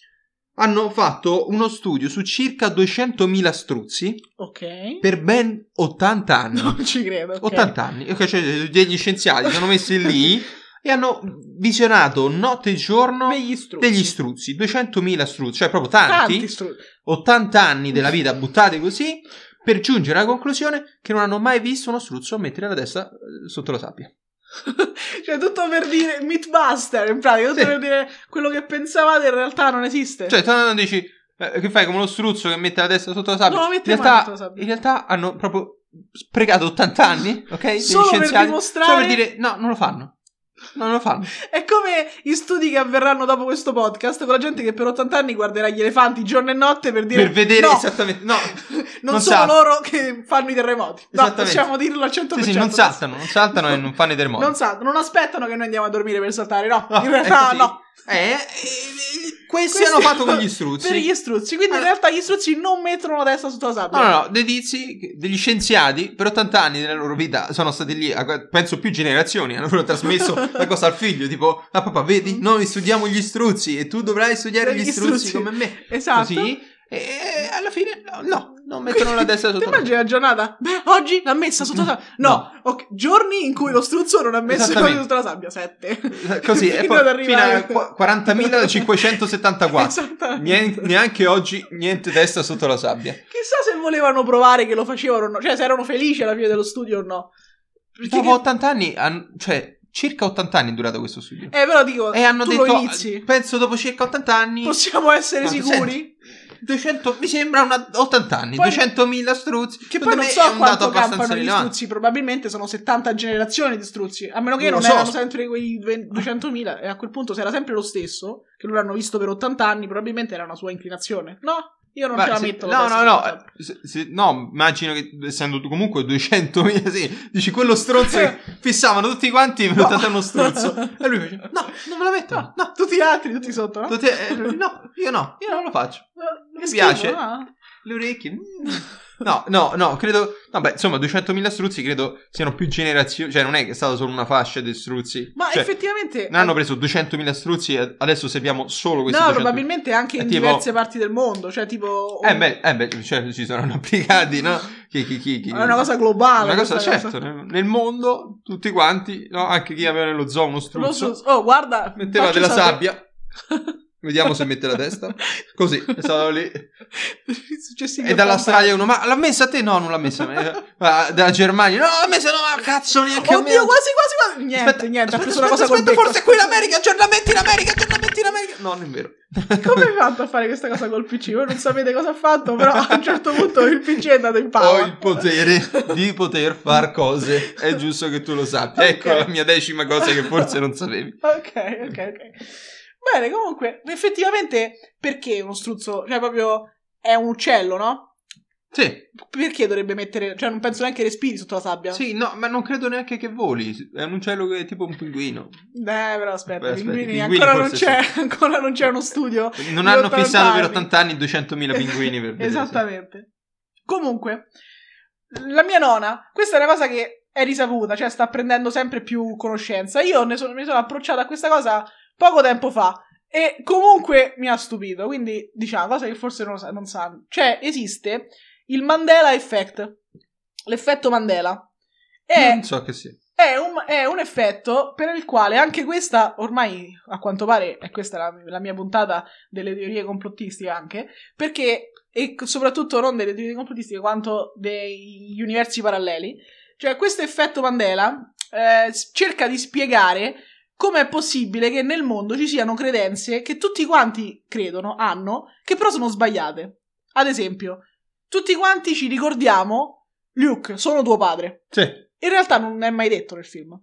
Hanno fatto uno studio su circa 200.000 struzzi Ok. per ben 80 anni. Non ci credo. ok. 80 anni. Ok, cioè, degli scienziati si sono messi lì e hanno visionato notte e giorno Degli struzzi. degli struzzi. 200.000 struzzi, cioè proprio tanti. Tanti struzzi. 80 anni della vita buttati così per giungere alla conclusione che non hanno mai visto uno struzzo mettere la testa eh, sotto la sabbia. cioè, tutto per dire Mythbuster, in pratica, tutto Sì. per dire quello che pensavate in realtà non esiste. Cioè, tu non dici eh, che fai come lo struzzo che mette la testa sotto la sabbia. Lo mette in, realtà, sotto la sabbia. in realtà hanno proprio sprecato 80 anni, ok? Solo per dimostrare- solo per dire no, non lo fanno. Non lo fanno. È come gli studi che avverranno dopo questo podcast con la gente che per 80 anni guarderà gli elefanti giorno e notte per dire per vedere no, esattamente. No, non, non sono salta. loro che fanno i terremoti. No, possiamo dirlo al 100%. sì, sì, non saltano, non saltano e non fanno i terremoti. Non saltano, non aspettano che noi andiamo a dormire per saltare, no. No, in realtà no. Eh, eh, eh, questi, Questi hanno fatto con gli struzzi. Per gli struzzi, quindi in Ah. realtà gli struzzi non mettono la testa sotto la sabbia. No, no, no, dei tizi, degli scienziati per 80 anni della loro vita sono stati lì, penso più generazioni, hanno trasmesso la cosa al figlio, tipo, ah papà, vedi, noi studiamo gli struzzi e tu dovrai studiare Gli gli struzzi, struzzi. come me. Esatto. Così, e alla fine, no, no non mettono la testa Ti sotto la immagini la giornata? Beh, oggi l'ha messa sotto la sabbia. No, ok, giorni in cui lo struzzo non ha messo cose sotto la sabbia. Sette. Così, e Fino poi ad fino arrivare- a qu- 40.574. Esattamente. Niente- neanche oggi, niente testa sotto la sabbia. Chissà se volevano provare che lo facevano o no. Cioè, se erano felici alla fine dello studio o no. Perché Dopo che- 80 anni, cioè, circa 80 anni è durato questo studio. Eh, però dico, E hanno tu detto, lo inizi. penso dopo circa 80 anni... Possiamo essere sicuri? senti, 200, mi sembra una 80 anni, Poi- 200.000 struzzi. Che poi non so quanto campano gli struzzi, probabilmente sono 70 generazioni di struzzi, a meno che Non non, so. erano sempre quei 20 200.000 e a quel punto se era sempre lo stesso, che loro hanno visto per 80 anni, probabilmente era una sua inclinazione. No, io non Ma ce la se- metto. la no, no, no, se- se- no, immagino che essendo tu comunque 200.000, sì, dici quello stronzo che fissavano tutti quanti per No. 81 struzzo. E lui dice, no, non me la metto, no, no. Tutti gli altri, tutti sotto, no? Tutti- eh, no, io no, io non lo faccio. Mi piace. schifo, no? Le orecchie. mm. No, no, no, credo. Vabbè, insomma, 200.000 struzzi credo siano più generazioni. Cioè, non è che è stata solo una fascia di struzzi. Ma Cioè, effettivamente... Non hanno preso 200.000 struzzi e adesso sappiamo solo questi No, 200.000. probabilmente anche in tipo- diverse parti del mondo, cioè tipo... Eh beh, eh beh, cioè, ci saranno applicati, no? Chi, chi, chi, chi- È una cosa globale. Una cosa, certo, nel, nel mondo, tutti quanti, no? Anche chi aveva nello zoo uno Lo struzzo, oh, guarda... metteva della sapere- sabbia. Vediamo se mette la testa. Così, stato lì. E 80 dall'Australia uno, ma l'ha messa a te? No, non l'ha messa. Ma dalla Germania, no, l'ha messa, no, ma cazzo, neanche. Oddio, quasi, quasi, quasi. Niente, Aspetta, niente. aspetta, aspetta, cosa aspetta, forse è qui l'America, aggiornamenti in America, aggiornamenti in America. No, non è vero. Come hai fatto a fare questa cosa col PC? Voi non sapete cosa ha fatto, però a un certo punto il PC è andato in Ho palla. il potere di poter far cose. È giusto che tu lo sappia. Ok. Ecco la mia decima cosa che forse non sapevi. Ok, ok, ok. Bene, comunque, effettivamente, perché uno struzzo? Cioè, proprio è un uccello, no? Sì, Perché dovrebbe mettere... Cioè, non penso neanche respiri sotto la sabbia. sì, no, ma non credo neanche che voli. È un uccello che è tipo un pinguino. Eh, però aspetta, Beh, aspetta, pinguini, ancora, non c'è, ancora non c'è uno studio. Non hanno 80 fissato per anni. 80 anni 200.000 pinguini per vedere. Esattamente. Comunque, la mia nonna, questa è una cosa che è risaputa, cioè sta prendendo sempre più conoscenza. Io ne sono, mi sono approcciata a questa cosa poco tempo fa E comunque mi ha stupito, quindi diciamo, cosa che forse non, non sanno. Cioè, esiste il Mandela Effect, l'effetto Mandela. È, Non so che sia. è un, è un effetto per il quale anche questa, ormai a quanto pare, è questa la, la mia puntata delle teorie complottistiche anche, perché, e soprattutto non delle teorie complottistiche quanto degli universi paralleli, cioè questo effetto Mandela eh, cerca di spiegare come è possibile che nel mondo ci siano credenze che tutti quanti credono, hanno, che però sono sbagliate. Ad esempio, tutti quanti ci ricordiamo, Luke, sono tuo padre. Sì. In realtà non è mai detto nel film.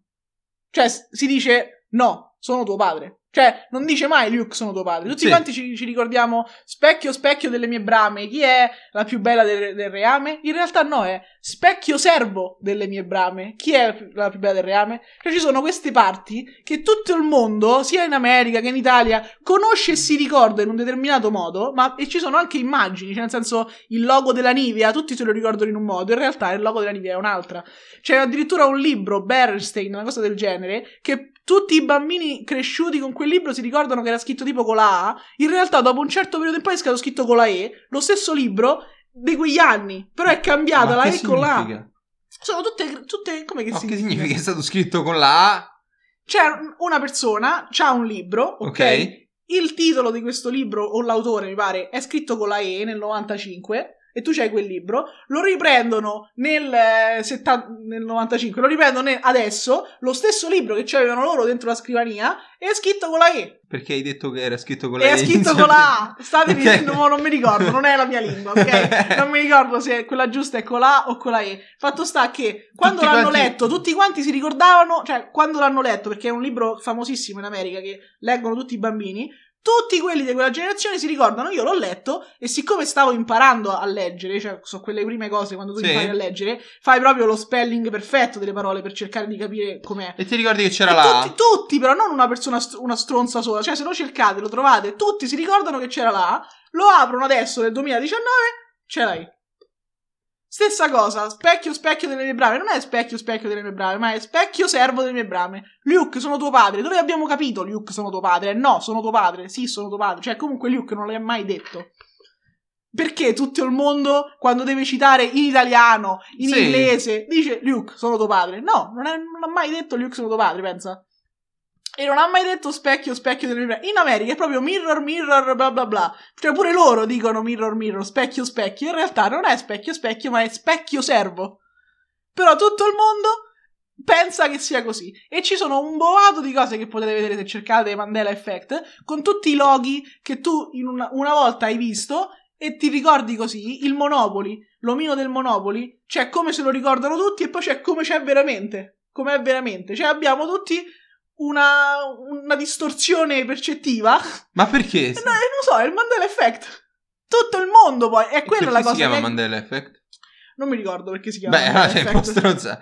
Cioè, si dice no, sono tuo padre. Cioè, non dice mai Luke sono tuo padre. Tutti Sì. quanti ci, ci ricordiamo specchio, specchio delle mie brame. Chi è la più bella del, del reame? In realtà no, è specchio servo delle mie brame. Chi è la più- la più bella del reame? Cioè, ci sono queste parti che tutto il mondo, sia in America che in Italia, conosce e si ricorda in un determinato modo, ma e ci sono anche immagini, cioè nel senso il logo della Nivea, tutti se lo ricordano in un modo, in realtà il logo della Nivea è un'altra. C'è addirittura un libro, Bernstein, una cosa del genere, che tutti i bambini cresciuti con quel libro si ricordano che era scritto tipo con la A, in realtà dopo un certo periodo in poi è stato scritto con la E, lo stesso libro di quegli anni, però è cambiata Ma la E con la A. significa? Sono tutte, tutte come che No, che significa? significa? È stato scritto con la A. C'è una persona, c'ha un libro, ok? Ok. Il titolo di questo libro, o l'autore mi pare, è scritto con la E nel 95 e tu c'hai quel libro, lo riprendono nel, eh, 70 nel 95, lo riprendono ne- adesso, lo stesso libro che c'avevano loro dentro la scrivania, è scritto con la E. Perché hai detto che era scritto con la E è scritto con la A. State Ok. dicendo, ma non mi ricordo, non è la mia lingua, ok? Non mi ricordo se quella giusta è con la A o con la E. Fatto sta che quando Tutti l'hanno quanti- letto, tutti quanti si ricordavano, cioè quando l'hanno letto, perché è un libro famosissimo in America che leggono tutti i bambini, tutti quelli di quella generazione si ricordano, io l'ho letto e siccome stavo imparando a leggere, cioè sono quelle prime cose quando tu Sì. impari a leggere, fai proprio lo spelling perfetto delle parole per cercare di capire com'è. E ti ricordi che c'era E la tutti, tutti, però non una persona, una stronza sola. Cioè, se lo cercate, lo trovate, tutti si ricordano che c'era là, lo aprono adesso nel 2019, c'è la I. Stessa cosa, specchio, specchio delle mie brame. Non è specchio, specchio delle mie brame, ma è specchio servo delle mie brame. Luke, sono tuo padre. Dove abbiamo capito Luke, sono tuo padre? No, sono tuo padre. Sì, sono tuo padre. Cioè, comunque Luke non l'ha mai detto. Perché tutto il mondo, quando deve citare in italiano, in Sì. inglese, dice Luke, sono tuo padre? No, non, è- non ha mai detto Luke, sono tuo padre, pensa. E non ha mai detto specchio, specchio brame. In America è proprio mirror, mirror, bla bla bla. Cioè pure loro dicono mirror, mirror, specchio, specchio. In realtà non è specchio, specchio, ma è specchio servo. Però tutto il mondo pensa che sia così. E ci sono un boato di cose che potete vedere se cercate Mandela Effect, con tutti i loghi che tu una, una volta hai visto e ti ricordi così. Il Monopoli, l'omino del Monopoli, c'è come se lo ricordano tutti e poi c'è come c'è veramente. Com'è veramente. Cioè abbiamo tutti una, una distorsione percettiva. Ma perché? No, e non so, è il Mandela Effect. Tutto il mondo poi. È quella la cosa si chiama che- Mandela Effect? Non mi ricordo perché si chiama Beh, Mandela cioè, un stronza.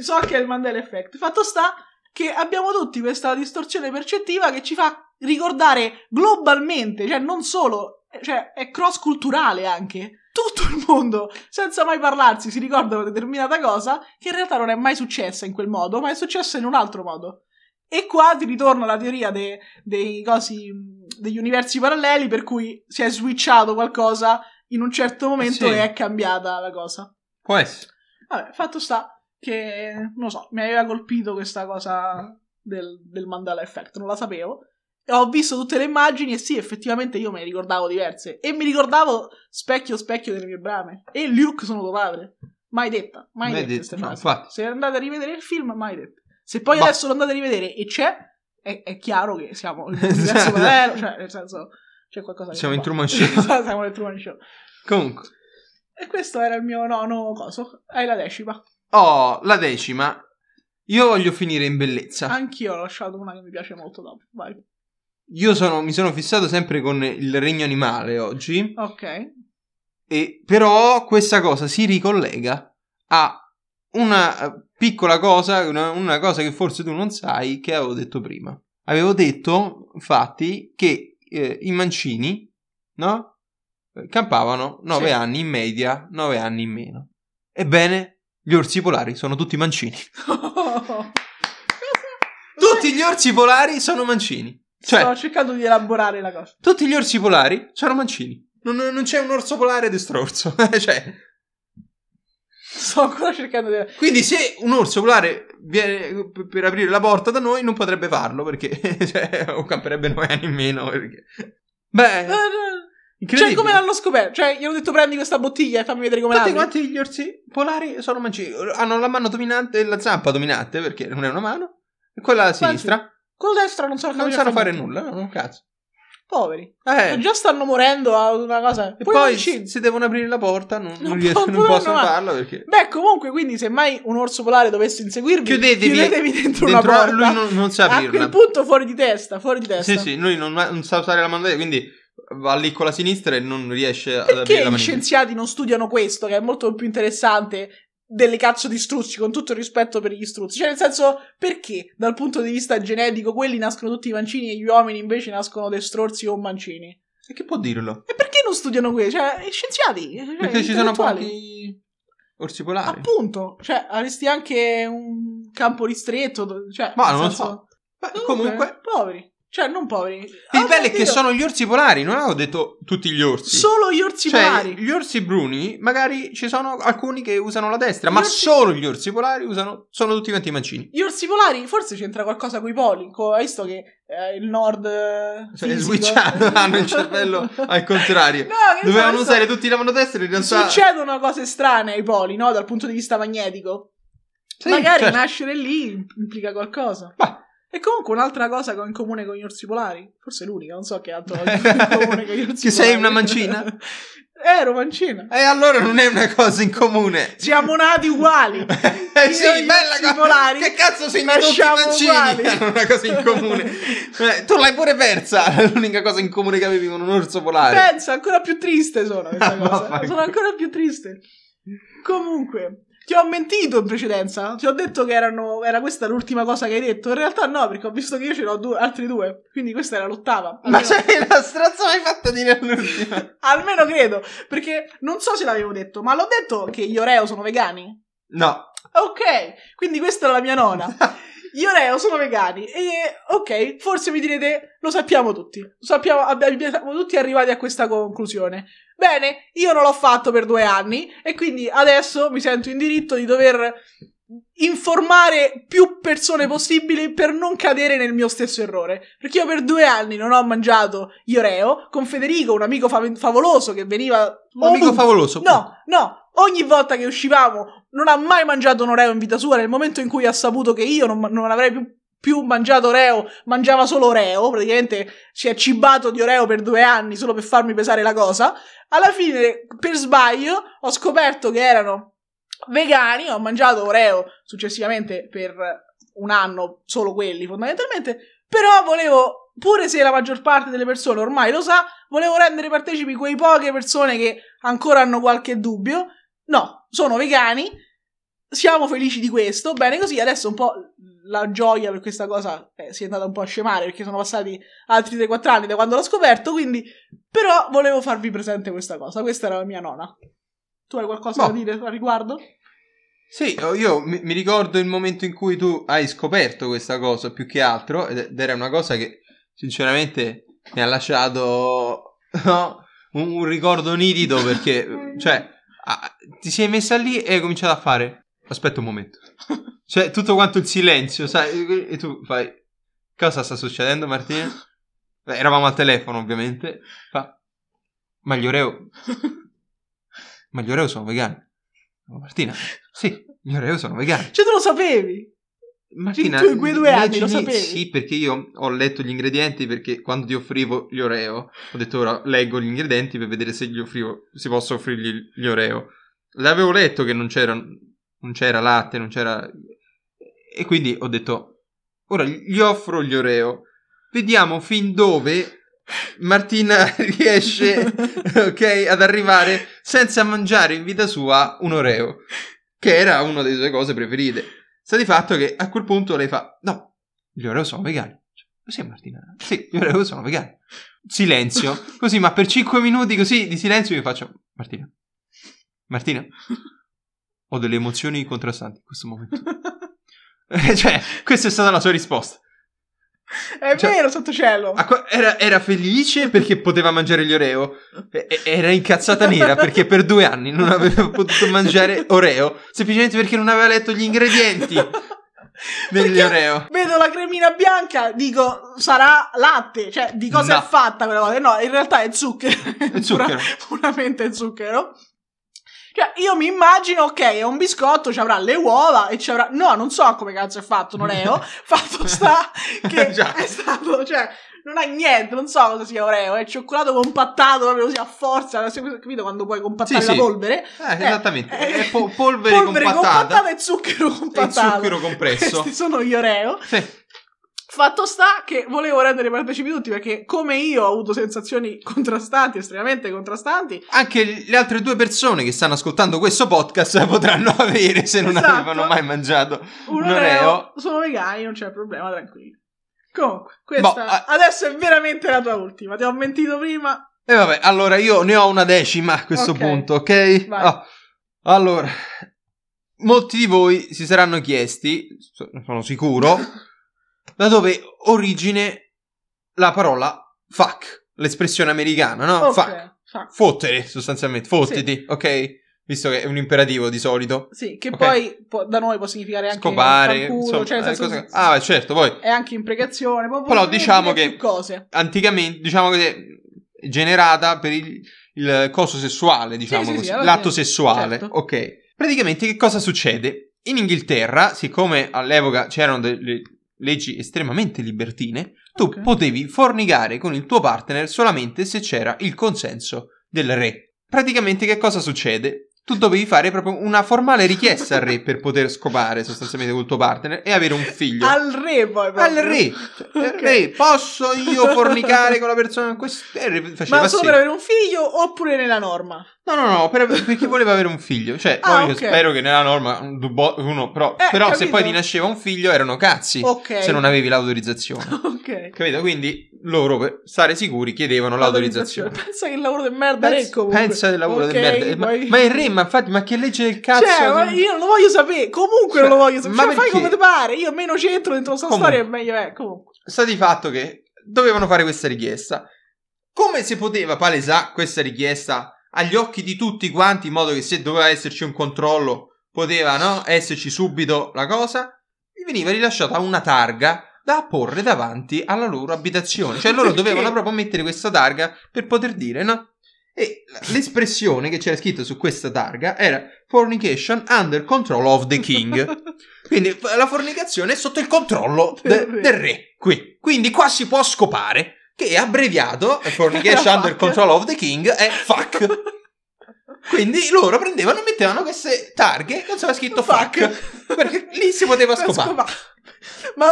So che è il Mandela Effect. Fatto sta che abbiamo tutti questa distorsione percettiva che ci fa ricordare globalmente, cioè non solo, cioè è cross culturale anche. Tutto il mondo, senza mai parlarsi, si ricorda una determinata cosa che in realtà non è mai successa in quel modo, ma è successa in un altro modo. E qua ti ritorna la teoria de- dei cosi, degli universi paralleli per cui si è switchato qualcosa in un certo momento Sì. e è cambiata la cosa. Può essere. Vabbè, fatto sta che, non lo so, mi aveva colpito questa cosa del, del Mandela Effect, non la sapevo. Ho visto tutte le immagini e sì, effettivamente io me ne ricordavo diverse. E mi ricordavo specchio, specchio delle mie brame. E Luke sono tuo padre. Mai detta, mai, Mai dette detto, queste no, infatti. Se andate a rivedere il film, mai dette. Se poi Bah. adesso lo andate a rivedere e c'è, è, è chiaro che siamo in un universo parallelo, cioè nel senso c'è qualcosa che Siamo in. Truman Show. siamo nel Truman Show. Comunque. E questo era il mio nono coso. Hai la decima. Oh, la decima. Io voglio finire in bellezza. Anch'io ho lasciato una che mi piace molto dopo. Vai. Io sono, mi sono fissato sempre con il regno animale oggi. Ok. E, però questa cosa si ricollega a una eh, piccola cosa, una, una cosa che forse tu non sai, che avevo detto prima. Avevo detto, infatti, che eh, i mancini, no? Eh, Campavano 9 Sì. anni in media, 9 anni in meno. Ebbene, gli orsi polari sono tutti mancini. Tutti gli orsi polari sono mancini. Cioè, Sto cercando di elaborare la cosa. tutti gli orsi polari sono mancini. Non, non c'è un orso polare destrorso. cioè, Sto ancora cercando di. quindi se un orso polare viene per aprire la porta da noi, non potrebbe farlo perché cioè, o camperebbe noi anni in meno. Perché... Beh, Cioè, incredibile. come l'hanno scoperto? Cioè, gli ho detto prendi questa bottiglia e fammi vedere come l'apri. quanti gli orsi polari sono mancini. Hanno la mano dominante e la zampa dominante perché non è una mano. E quella a sinistra Con la destra non sanno non sanno fare nulla, no, cazzo. Poveri. Eh. Già stanno morendo a una cosa. E Poi poi mancini. se devono aprire la porta non, non Non po- non possono farlo perché... Beh, comunque, quindi, se mai un orso polare dovesse inseguirvi, Chiudetevi, chiudetevi dentro, una dentro- porta. Lui non, non sa a aprirla. quel punto fuori di testa, fuori di testa. Sì, sì, lui non, non sa usare la mano destra, quindi va lì con la sinistra e non riesce ad aprire Perché la gli maniglia. scienziati non studiano questo, che è molto più interessante delle cazzo di struzzi, con tutto il rispetto per gli struzzi? Cioè, nel senso, perché dal punto di vista genetico quelli nascono tutti mancini e gli uomini invece nascono destrorsi o mancini? E che può dirlo? E perché non studiano questo? Cioè, scienziati. Cioè, Perché ci sono pochi orsi polari. Appunto, cioè, avresti anche un campo ristretto. Cioè, Ma non lo so. Beh, comunque, Poveri. Cioè, non poveri. il Oh bello è che sono gli orsi polari, non avevo detto tutti gli orsi. Solo gli orsi cioè, polari. gli orsi bruni, magari ci sono alcuni che usano la destra, Gli ma orsi- solo gli orsi polari usano, sono tutti quanti mancini. Gli orsi polari forse c'entra qualcosa con i poli. co- hai visto che eh, il nord. eh, Cioè, switchando, hanno il cervello al contrario. No, Dovevano so, usare tutti la mano destra, in realtà. Succedono cose strane ai poli, no? Dal punto di vista magnetico. Sì, Magari certo. nascere lì implica qualcosa. Ma- E comunque un'altra cosa che ho in comune con gli orsi polari, forse l'unica, non so che altro ho in comune con gli orsi Che sei polari. una mancina? Ero mancina. E allora non è una cosa in comune. Siamo nati uguali. Eh sì, bella cosa. polari Che cazzo siamo tutti nasciamo mancini? Hanno una cosa in comune. Eh, tu l'hai pure persa. L'unica cosa in comune che avevi con un orso polare. Pensa, ancora più triste sono questa Ah, cosa. Sono ancora più triste. Comunque, ti ho mentito in precedenza. Ti ho detto che erano, era questa l'ultima cosa che hai detto. In realtà no, perché ho visto che io ce ne ho due, altri due. Quindi questa era l'ottava. Ma Almeno, sei una strazza mai fatta dire all'ultima. almeno credo. Perché non so se l'avevo detto, ma l'ho detto che gli Oreo sono vegani. No. Ok, quindi questa era la mia nona. Gli Oreo sono vegani e ok, forse mi direte, lo sappiamo tutti, lo sappiamo, abbiamo, siamo tutti arrivati a questa conclusione. Bene, io non l'ho fatto per due anni e quindi adesso mi sento in diritto di dover informare più persone possibili per non cadere nel mio stesso errore. Perché io per due anni non ho mangiato gli Oreo con Federico, un amico fav- favoloso che veniva... Un amico favoloso. No, no, ogni volta che uscivamo non ha mai mangiato un Oreo in vita sua. Nel momento in cui ha saputo che io non, non avrei più, più mangiato Oreo, mangiava solo Oreo. Praticamente si è cibato di Oreo per due anni solo per farmi pesare la cosa. Alla fine, per sbaglio, ho scoperto che erano vegani. Ho mangiato Oreo successivamente per un anno, solo quelli fondamentalmente. Però volevo, pure se la maggior parte delle persone ormai lo sa, volevo rendere partecipi quei poche persone che ancora hanno qualche dubbio. No, sono vegani. Siamo felici di questo. Bene così, adesso un po' la gioia per questa cosa eh, si è andata un po' a scemare perché sono passati altri 3-4 anni da quando l'ho scoperto. Quindi, però, volevo farvi presente questa cosa. Questa era la mia nona. Tu hai qualcosa Boh. da dire a riguardo? Sì, io- io mi, mi ricordo il momento in cui tu hai scoperto questa cosa più che altro ed ed era una cosa che sinceramente mi ha lasciato no, un, un ricordo nitido perché, cioè, ah, ti sei messa lì e hai cominciato a fare, aspetta un momento, cioè tutto quanto il silenzio, sai, e tu fai, cosa sta succedendo Martina? Beh, eravamo al telefono ovviamente, fa, ma gli Oreo, ma gli Oreo sono vegani. Oh, Martina, sì, gli Oreo sono vegani. Cioè, tu lo sapevi? Martina, tu in quei due anni lo sapevi? Sì, perché io ho letto gli ingredienti perché quando ti offrivo gli Oreo, ho detto ora leggo gli ingredienti per vedere se gli offrivo, si possa offrirgli gli Oreo. L'avevo letto che non c'era, non c'era latte, non c'era... E quindi ho detto, ora gli offro gli Oreo, vediamo fin dove Martina riesce, ok, ad arrivare senza mangiare in vita sua un Oreo, che era una delle sue cose preferite. Sta di fatto che a quel punto lei fa: No, gli Oreo sono vegani. Cioè, Così Martina? Sì, gli Oreo sono vegani. Silenzio. Così, ma per 5 minuti così di silenzio mi faccio: Martina. Martina. Ho delle emozioni contrastanti in questo momento. Cioè, questa è stata la sua risposta. È Cioè- vero, sotto cielo. Acqua- Era, era felice perché poteva mangiare gli Oreo. E- era incazzata nera perché per due anni non aveva potuto mangiare Oreo. Semplicemente perché non aveva letto gli ingredienti degli Oreo. Vedo la cremina bianca, dico sarà latte, cioè di cosa No. è fatta quella cosa? No, in realtà è zucchero. È zucchero. Pura- puramente zucchero. Cioè, io mi immagino, ok, è un biscotto, ci avrà le uova e ci avrà... No, non so come cazzo è fatto, non Oreo. Fatto sta che Già. è stato, cioè, non ha niente, non so cosa sia Oreo, è cioccolato compattato proprio così a forza, capito quando puoi compattare Sì, la sì. polvere? Eh, esattamente. eh, È po- polvere, compattata. e zucchero compattato. zucchero compresso. Questi sono gli Oreo. Sì. Fatto sta che volevo rendere partecipi tutti perché come io ho avuto sensazioni contrastanti, estremamente contrastanti. Anche le altre due persone che stanno ascoltando questo podcast potranno avere se non Esatto. avevano mai mangiato Un Oreo, sono vegani, non c'è problema, tranquilli. Comunque, questa Boh, adesso è veramente la tua ultima. Ti ho mentito prima. E vabbè, allora io ne ho una decima a questo Ok. punto, ok? Ah, allora, molti di voi si saranno chiesti, so- sono sicuro, da dove origine la parola fuck, l'espressione americana, no? Ok, Fuck. fuck. Fottere, sostanzialmente, fottiti, ok? Visto che è un imperativo di solito. Sì, che Ok. poi può- da noi può significare anche Scopare, fanculo, insomma, cioè, nel eh, senso- cose- ah, certo, poi è anche imprecazione. può- Però diciamo che- cose. anticamente, diciamo che è generata per il, il coso sessuale, diciamo sì, così, sì, l'atto sessuale. certo. Ok. Praticamente che cosa succede? In Inghilterra, siccome all'epoca c'erano delle leggi estremamente libertine, tu Ok. potevi fornicare con il tuo partner solamente se c'era il consenso del re. Praticamente che cosa succede? Tu dovevi fare proprio una formale richiesta al re per poter scopare sostanzialmente col tuo partner e avere un figlio. Al re poi Al proprio. re, Cioè, Ok. re, posso io fornicare con la persona? Faceva Ma solo sì. per avere un figlio oppure nella norma? No, no, no, per, perché voleva avere un figlio. Cioè, Ah, poi io ok. spero che nella norma uno, però, Eh, però se poi ti nasceva un figlio erano cazzi Ok. se non avevi l'autorizzazione. Ok. Capito? Quindi loro per stare sicuri chiedevano l'autorizzazione. Pensa che lavoro di merda Pensa, comunque. pensa del lavoro Ok, del merda. Ma, poi- ma il re, ma infatti, ma che legge del cazzo? Cioè, ma io non lo voglio sapere. Comunque Cioè, non lo voglio sapere. ma Cioè, fai come ti pare. Io meno centro dentro questa storia e meglio è. Comunque. sta di fatto che dovevano fare questa richiesta. Come si poteva palesare questa richiesta agli occhi di tutti quanti, in modo che se doveva esserci un controllo, poteva no, esserci subito la cosa? Gli veniva rilasciata una targa da apporre davanti alla loro abitazione. Cioè loro Perché? dovevano proprio mettere questa targa per poter dire, no? E l'espressione che c'era scritto su questa targa era fornication under control of the king. Quindi la fornicazione è sotto il controllo de- Del re. Qui. Quindi qua si può scopare che è abbreviato fornication under control of the king è fuck. Quindi loro prendevano e mettevano queste targhe con c'era scritto fuck. Fuck. Perché lì si poteva scopare. Ma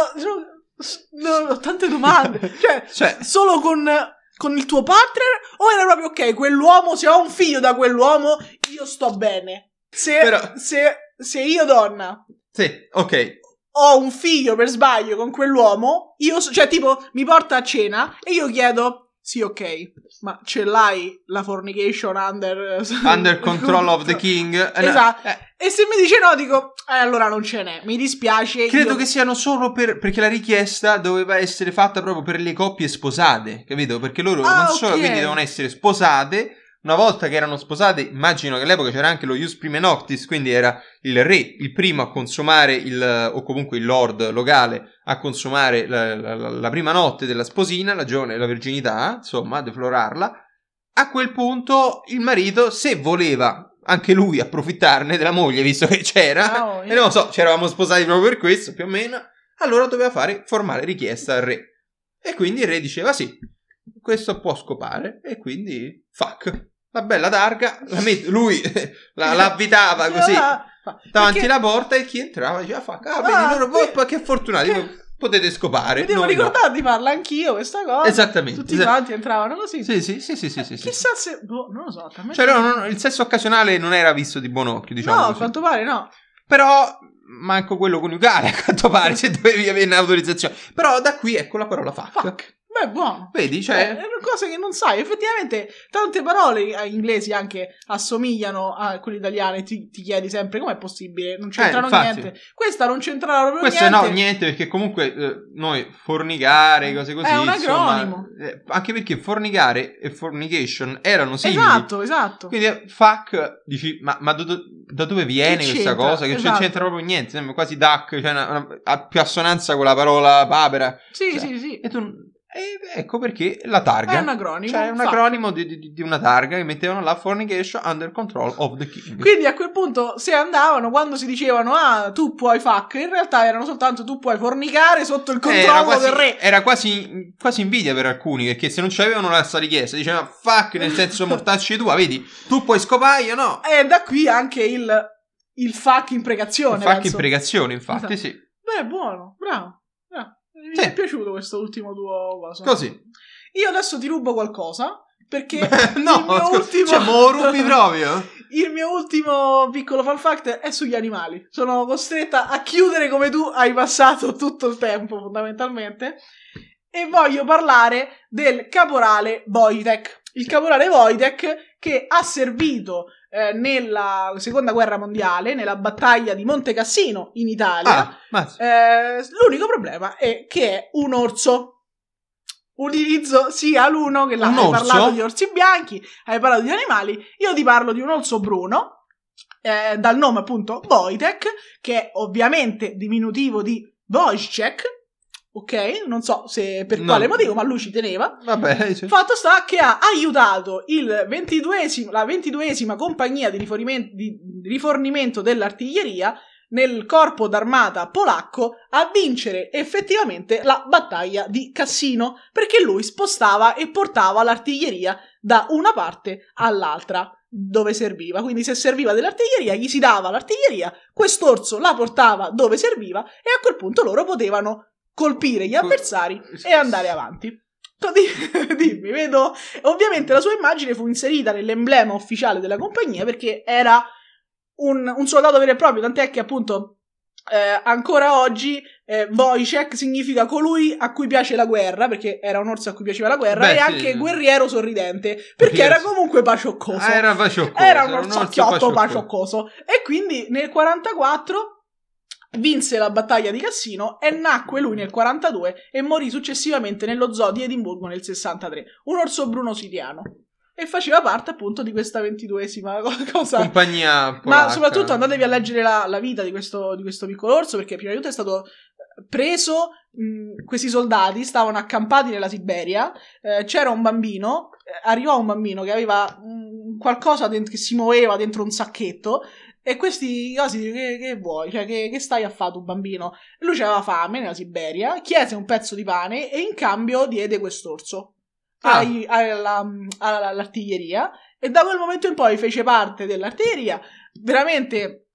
no, ho tante domande. Cioè, Cioè, solo con, con il tuo partner? O era proprio ok, quell'uomo, se ho un figlio da quell'uomo, io sto bene. Se, Però- se, se io donna sì, ok. ho un figlio per sbaglio con quell'uomo, io, cioè tipo mi porta a cena e io chiedo, sì ok, ma ce l'hai la fornication under... Under control of the king. Eh, Esatto. eh, E se mi dice no, dico, eh, allora non ce n'è, mi dispiace. Credo io- che siano solo per. Perché la richiesta doveva essere fatta proprio per le coppie sposate, capito? Perché loro Ah, non solo ok. quindi devono essere sposate. Una volta che erano sposate, immagino che all'epoca c'era anche lo Ius Prime Noctis, quindi era il re, il primo a consumare il, o comunque il lord locale a consumare la, la- la- prima notte della sposina, la giovane, la virginità, insomma, a deflorarla. A quel punto il marito, se voleva anche lui approfittarne della moglie, visto che c'era, Ah, oh, e non lo so, ci eravamo sposati proprio per questo, più o meno. Allora doveva fare formale richiesta al re. E quindi il re diceva sì, questo può scopare. E quindi, fuck. La bella targa, la met- lui la, la avvitava così Ah, davanti alla porta e chi entrava diceva fuck. Ah, Ah, vedi, loro voi, sì. poi che fortunati, Che- potete scopare. Mi devo noi no. ricordare di farla anch'io questa cosa. Esattamente. Tutti esatto. quanti entravano così. Sì, sì, sì, sì, sì, sì, sì. Chissà se... Boh, non lo so. Cioè, no, no, il sesso occasionale non era visto di buon occhio, diciamo no, a così. quanto pare no. Però manco quello coniugale, a quanto pare, se dovevi avere un'autorizzazione. Però da qui ecco la parola fuck. Fuck. Beh, buono. Vedi, cioè... Beh, è una cosa che non sai. Effettivamente, tante parole eh, inglesi anche assomigliano a quelle italiane. Ti, ti chiedi sempre com'è possibile. Non c'entrano Eh, niente. Questa non c'entrava proprio Questo niente. no, niente, perché comunque eh, noi fornicare, cose così. È un insomma, acronimo. eh, anche perché fornicare e fornication erano simili. Esatto, esatto. Quindi eh, fuck, dici, ma, ma da, do- da dove viene Che questa c'entra? cosa? Che non Esatto. c'entra proprio niente, sembra quasi duck, cioè una- una- ha più assonanza con la parola papera. sì, cioè, sì, sì. E tu, e ecco perché la targa. È un acronimo. Cioè, un acronimo di, di- di una targa che mettevano là fornication under control of the king. Quindi a quel punto, se andavano, quando si dicevano, ah, tu puoi fuck, in realtà erano soltanto tu puoi fornicare sotto il controllo quasi, del re. era quasi, quasi invidia per alcuni perché se non c'avevano la sta richiesta dicevano fuck nel senso mortacci tua vedi tu puoi scopare io no E da qui anche il, il fuck in pregazione. fuck penso. in pregazione infatti Esatto. sì Beh, buono, bravo. Bravo. Mi Sì. è piaciuto questo ultimo tuo cosa. così Io adesso ti rubo qualcosa. Perché no il mio scusa, ultimo. cioè me lo rubi proprio Il mio ultimo piccolo fun fact è sugli animali. Sono costretta a chiudere come tu hai passato tutto il tempo, fondamentalmente. E voglio parlare del caporale Wojtek. Il caporale Wojtek che ha servito eh, nella seconda guerra mondiale, nella battaglia di Monte Cassino in Italia. ah Eh, l'unico problema è che è un orso. Utilizzo sia l'uno che l'altro. Hai parlato di orsi bianchi, hai parlato di animali. Io ti parlo di un orso bruno, eh, dal nome appunto Wojtek, che è ovviamente diminutivo di Wojciech. Ok, non so se per No. quale motivo, ma lui ci teneva. vabbè cioè, Fatto sta che ha aiutato il 22esimo la ventiduesima compagnia di, di rifornimento dell'artiglieria nel corpo d'armata polacco a vincere effettivamente la battaglia di Cassino, perché lui spostava e portava l'artiglieria da una parte all'altra dove serviva. Quindi se serviva dell'artiglieria gli si dava l'artiglieria, quest'orso la portava dove serviva e a quel punto loro potevano colpire gli avversari e andare avanti. Dimmi, vedo. Ovviamente la sua immagine fu inserita nell'emblema ufficiale della compagnia perché era un, un soldato vero e proprio, tant'è che appunto eh, ancora oggi eh, Wojciech significa colui a cui piace la guerra, perché era un orso a cui piaceva la guerra, Beh, e sì. anche guerriero sorridente, perché Yes. era comunque pacioccoso. Ah, era pacioccoso Era un orso orsacchiotto pacioccoso. pacioccoso. E quindi nel 44 vinse la battaglia di Cassino e nacque lui nel 42 e morì successivamente nello zoo di Edimburgo nel 63. Un orso bruno siriano. E faceva parte appunto di questa ventiduesima co- cosa. compagnia Ma polacca. soprattutto andatevi a leggere la, la vita di questo, di questo piccolo orso perché prima di tutto è stato preso, mh, questi soldati stavano accampati nella Siberia, eh, c'era un bambino, eh, arrivò un bambino che aveva mh, qualcosa dent- che si muoveva dentro un sacchetto e questi cosi che, che vuoi, cioè che, che stai a fare tu bambino? E lui aveva fame nella Siberia, chiese un pezzo di pane e in cambio diede quest'orso Ah. ai- alla- alla- all'artiglieria e da quel momento in poi fece parte dell'artiglieria, veramente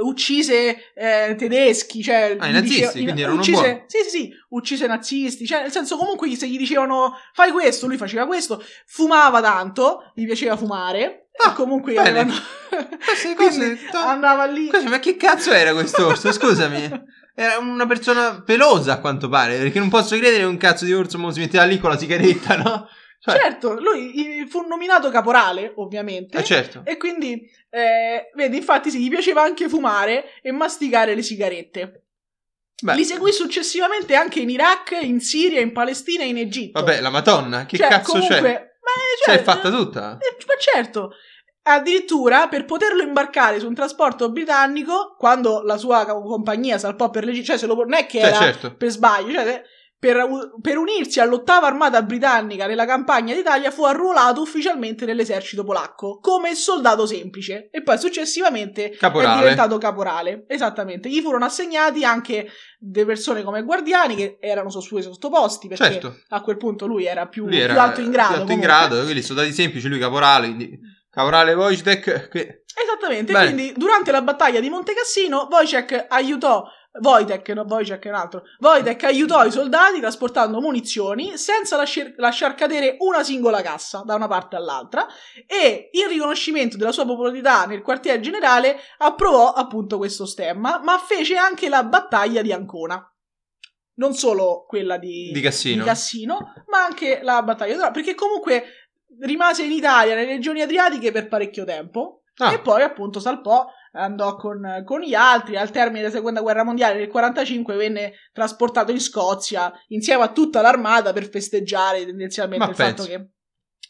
uccise eh, tedeschi, cioè Ah, i nazisti, diceva- quindi erano uccise, buoni. sì, sì, sì, uccise nazisti, cioè nel senso comunque se gli dicevano fai questo, lui faceva questo, fumava tanto, gli piaceva fumare, Ah, e comunque avevano... Queste cose- andava lì... Scusa, ma che cazzo era questo orso? Scusami. Era una persona pelosa a quanto pare, perché non posso credere che un cazzo di orso si metteva lì con la sigaretta, no? Cioè, Certo, lui fu nominato caporale, ovviamente. eh, certo. E quindi, eh, vedi, infatti sì, gli piaceva anche fumare e masticare le sigarette. Beh, Li seguì successivamente anche in Iraq, in Siria, in Palestina e in Egitto. vabbè, la Madonna, che Cioè, cazzo comunque, c'è? Ma, eh, cioè, l'hai fatta tutta? eh, ma certo. Addirittura per poterlo imbarcare su un trasporto britannico, quando la sua co- compagnia salpò per l'Egitto, cioè se lo, non è che Cioè, era certo. per sbaglio, cioè per, per unirsi all'ottava armata britannica nella campagna d'Italia fu arruolato ufficialmente nell'esercito polacco come soldato semplice e poi successivamente Caporale. è diventato caporale. Esattamente. Gli furono assegnati anche delle persone come guardiani che erano suoi sottoposti perché Certo. a quel punto lui era più, Lui era più alto in grado. più alto in grado, quelli soldati semplici, lui caporale, quindi caporale Wojtek, che... Esattamente, Bene. quindi durante la battaglia di Monte Cassino Wojciech aiutò Wojtek, no, Wojciech è un altro. Wojtek aiutò i soldati trasportando munizioni senza lasciar, lasciar cadere una singola cassa da una parte all'altra e in riconoscimento della sua popolarità nel quartier generale approvò appunto questo stemma, ma fece anche la battaglia di Ancona. non solo quella di, Di Cassino. di Cassino, ma anche la battaglia d'Odora, perché comunque rimase in Italia, nelle regioni adriatiche per parecchio tempo. Ah. E poi appunto salpò, andò con, con gli altri, al termine della seconda guerra mondiale nel 1945 venne trasportato in Scozia insieme a tutta l'armata per festeggiare tendenzialmente Ma il penso. fatto che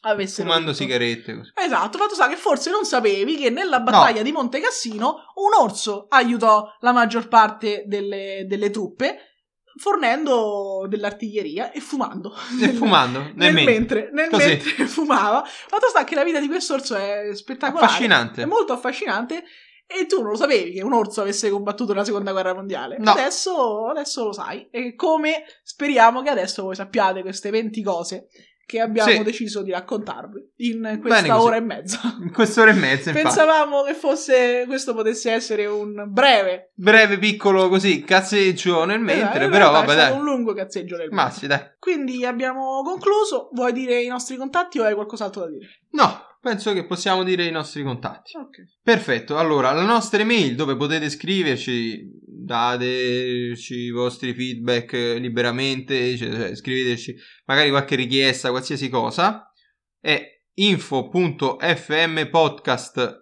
avessero Fumando vinto. sigarette. così. Esatto, fatto sta che forse non sapevi che nella battaglia di Monte Cassino un orso aiutò la maggior parte delle, delle truppe fornendo dell'artiglieria e fumando. E fumando nel, nel mentre. mentre, nel mentre fumava. Fatto sta che la vita di quest'orso è spettacolare. Affascinante. È molto affascinante. E tu non lo sapevi che un orso avesse combattuto nella seconda guerra mondiale. No. Adesso, adesso lo sai. E come speriamo che adesso voi sappiate queste 20 cose che abbiamo Sì. deciso di raccontarvi in questa ora e mezza. In quest'ora e mezza, infatti. Pensavamo che fosse questo potesse essere un breve. Breve, piccolo, così, cazzeggio nel mentre, Eh, però vabbè dai. un lungo cazzeggio nel Ma mentre. sì, dai. Quindi abbiamo concluso. Vuoi dire i nostri contatti o hai qualcos'altro da dire? No, penso che possiamo dire i nostri contatti. Ok. Perfetto, allora la nostra email dove potete scriverci, dateci i vostri feedback liberamente, cioè, cioè, scriveteci magari qualche richiesta, qualsiasi cosa, è info.fmpodcast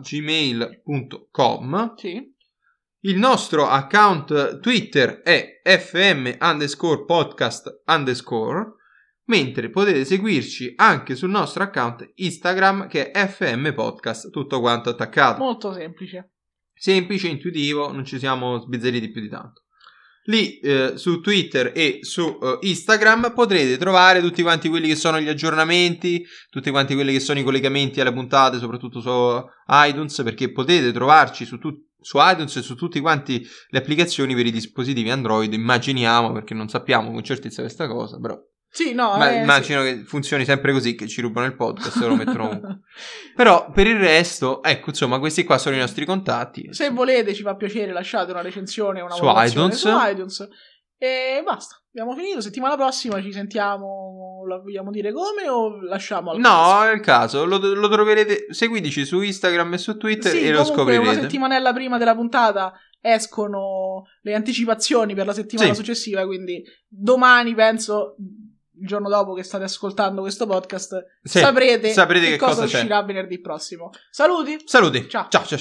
gmail.com Sì. il nostro account Twitter è fm underscore podcast underscore mentre potete seguirci anche sul nostro account Instagram che è fm podcast tutto quanto attaccato Molto semplice. Semplice, intuitivo, non ci siamo sbizzarriti più di tanto. Lì eh, su Twitter e su eh, Instagram potrete trovare tutti quanti quelli che sono gli aggiornamenti, tutti quanti quelli che sono i collegamenti alle puntate, soprattutto su iTunes, perché potete trovarci su, tu- su iTunes e su tutti quanti le applicazioni per i dispositivi Android, immaginiamo, perché non sappiamo con certezza questa cosa, però Sì, no. ma eh, immagino che funzioni sempre così, che ci rubano il podcast e lo mettono. Però per il resto, ecco, insomma, questi qua sono i nostri contatti. Se volete, ci fa piacere, lasciate una recensione, una Su iTunes. su iTunes. E basta. Abbiamo finito. Settimana prossima ci sentiamo. La vogliamo dire come o lasciamo al No, è il caso, lo, lo troverete, seguiteci su Instagram e su Twitter Sì, e lo comunque una scoprirete. settimanella prima della puntata escono le anticipazioni per la settimana Sì. successiva, quindi domani penso, il giorno dopo che state ascoltando questo podcast, Sì, saprete, saprete che, che cosa, cosa uscirà venerdì prossimo. Saluti! Saluti, ciao ciao. ciao.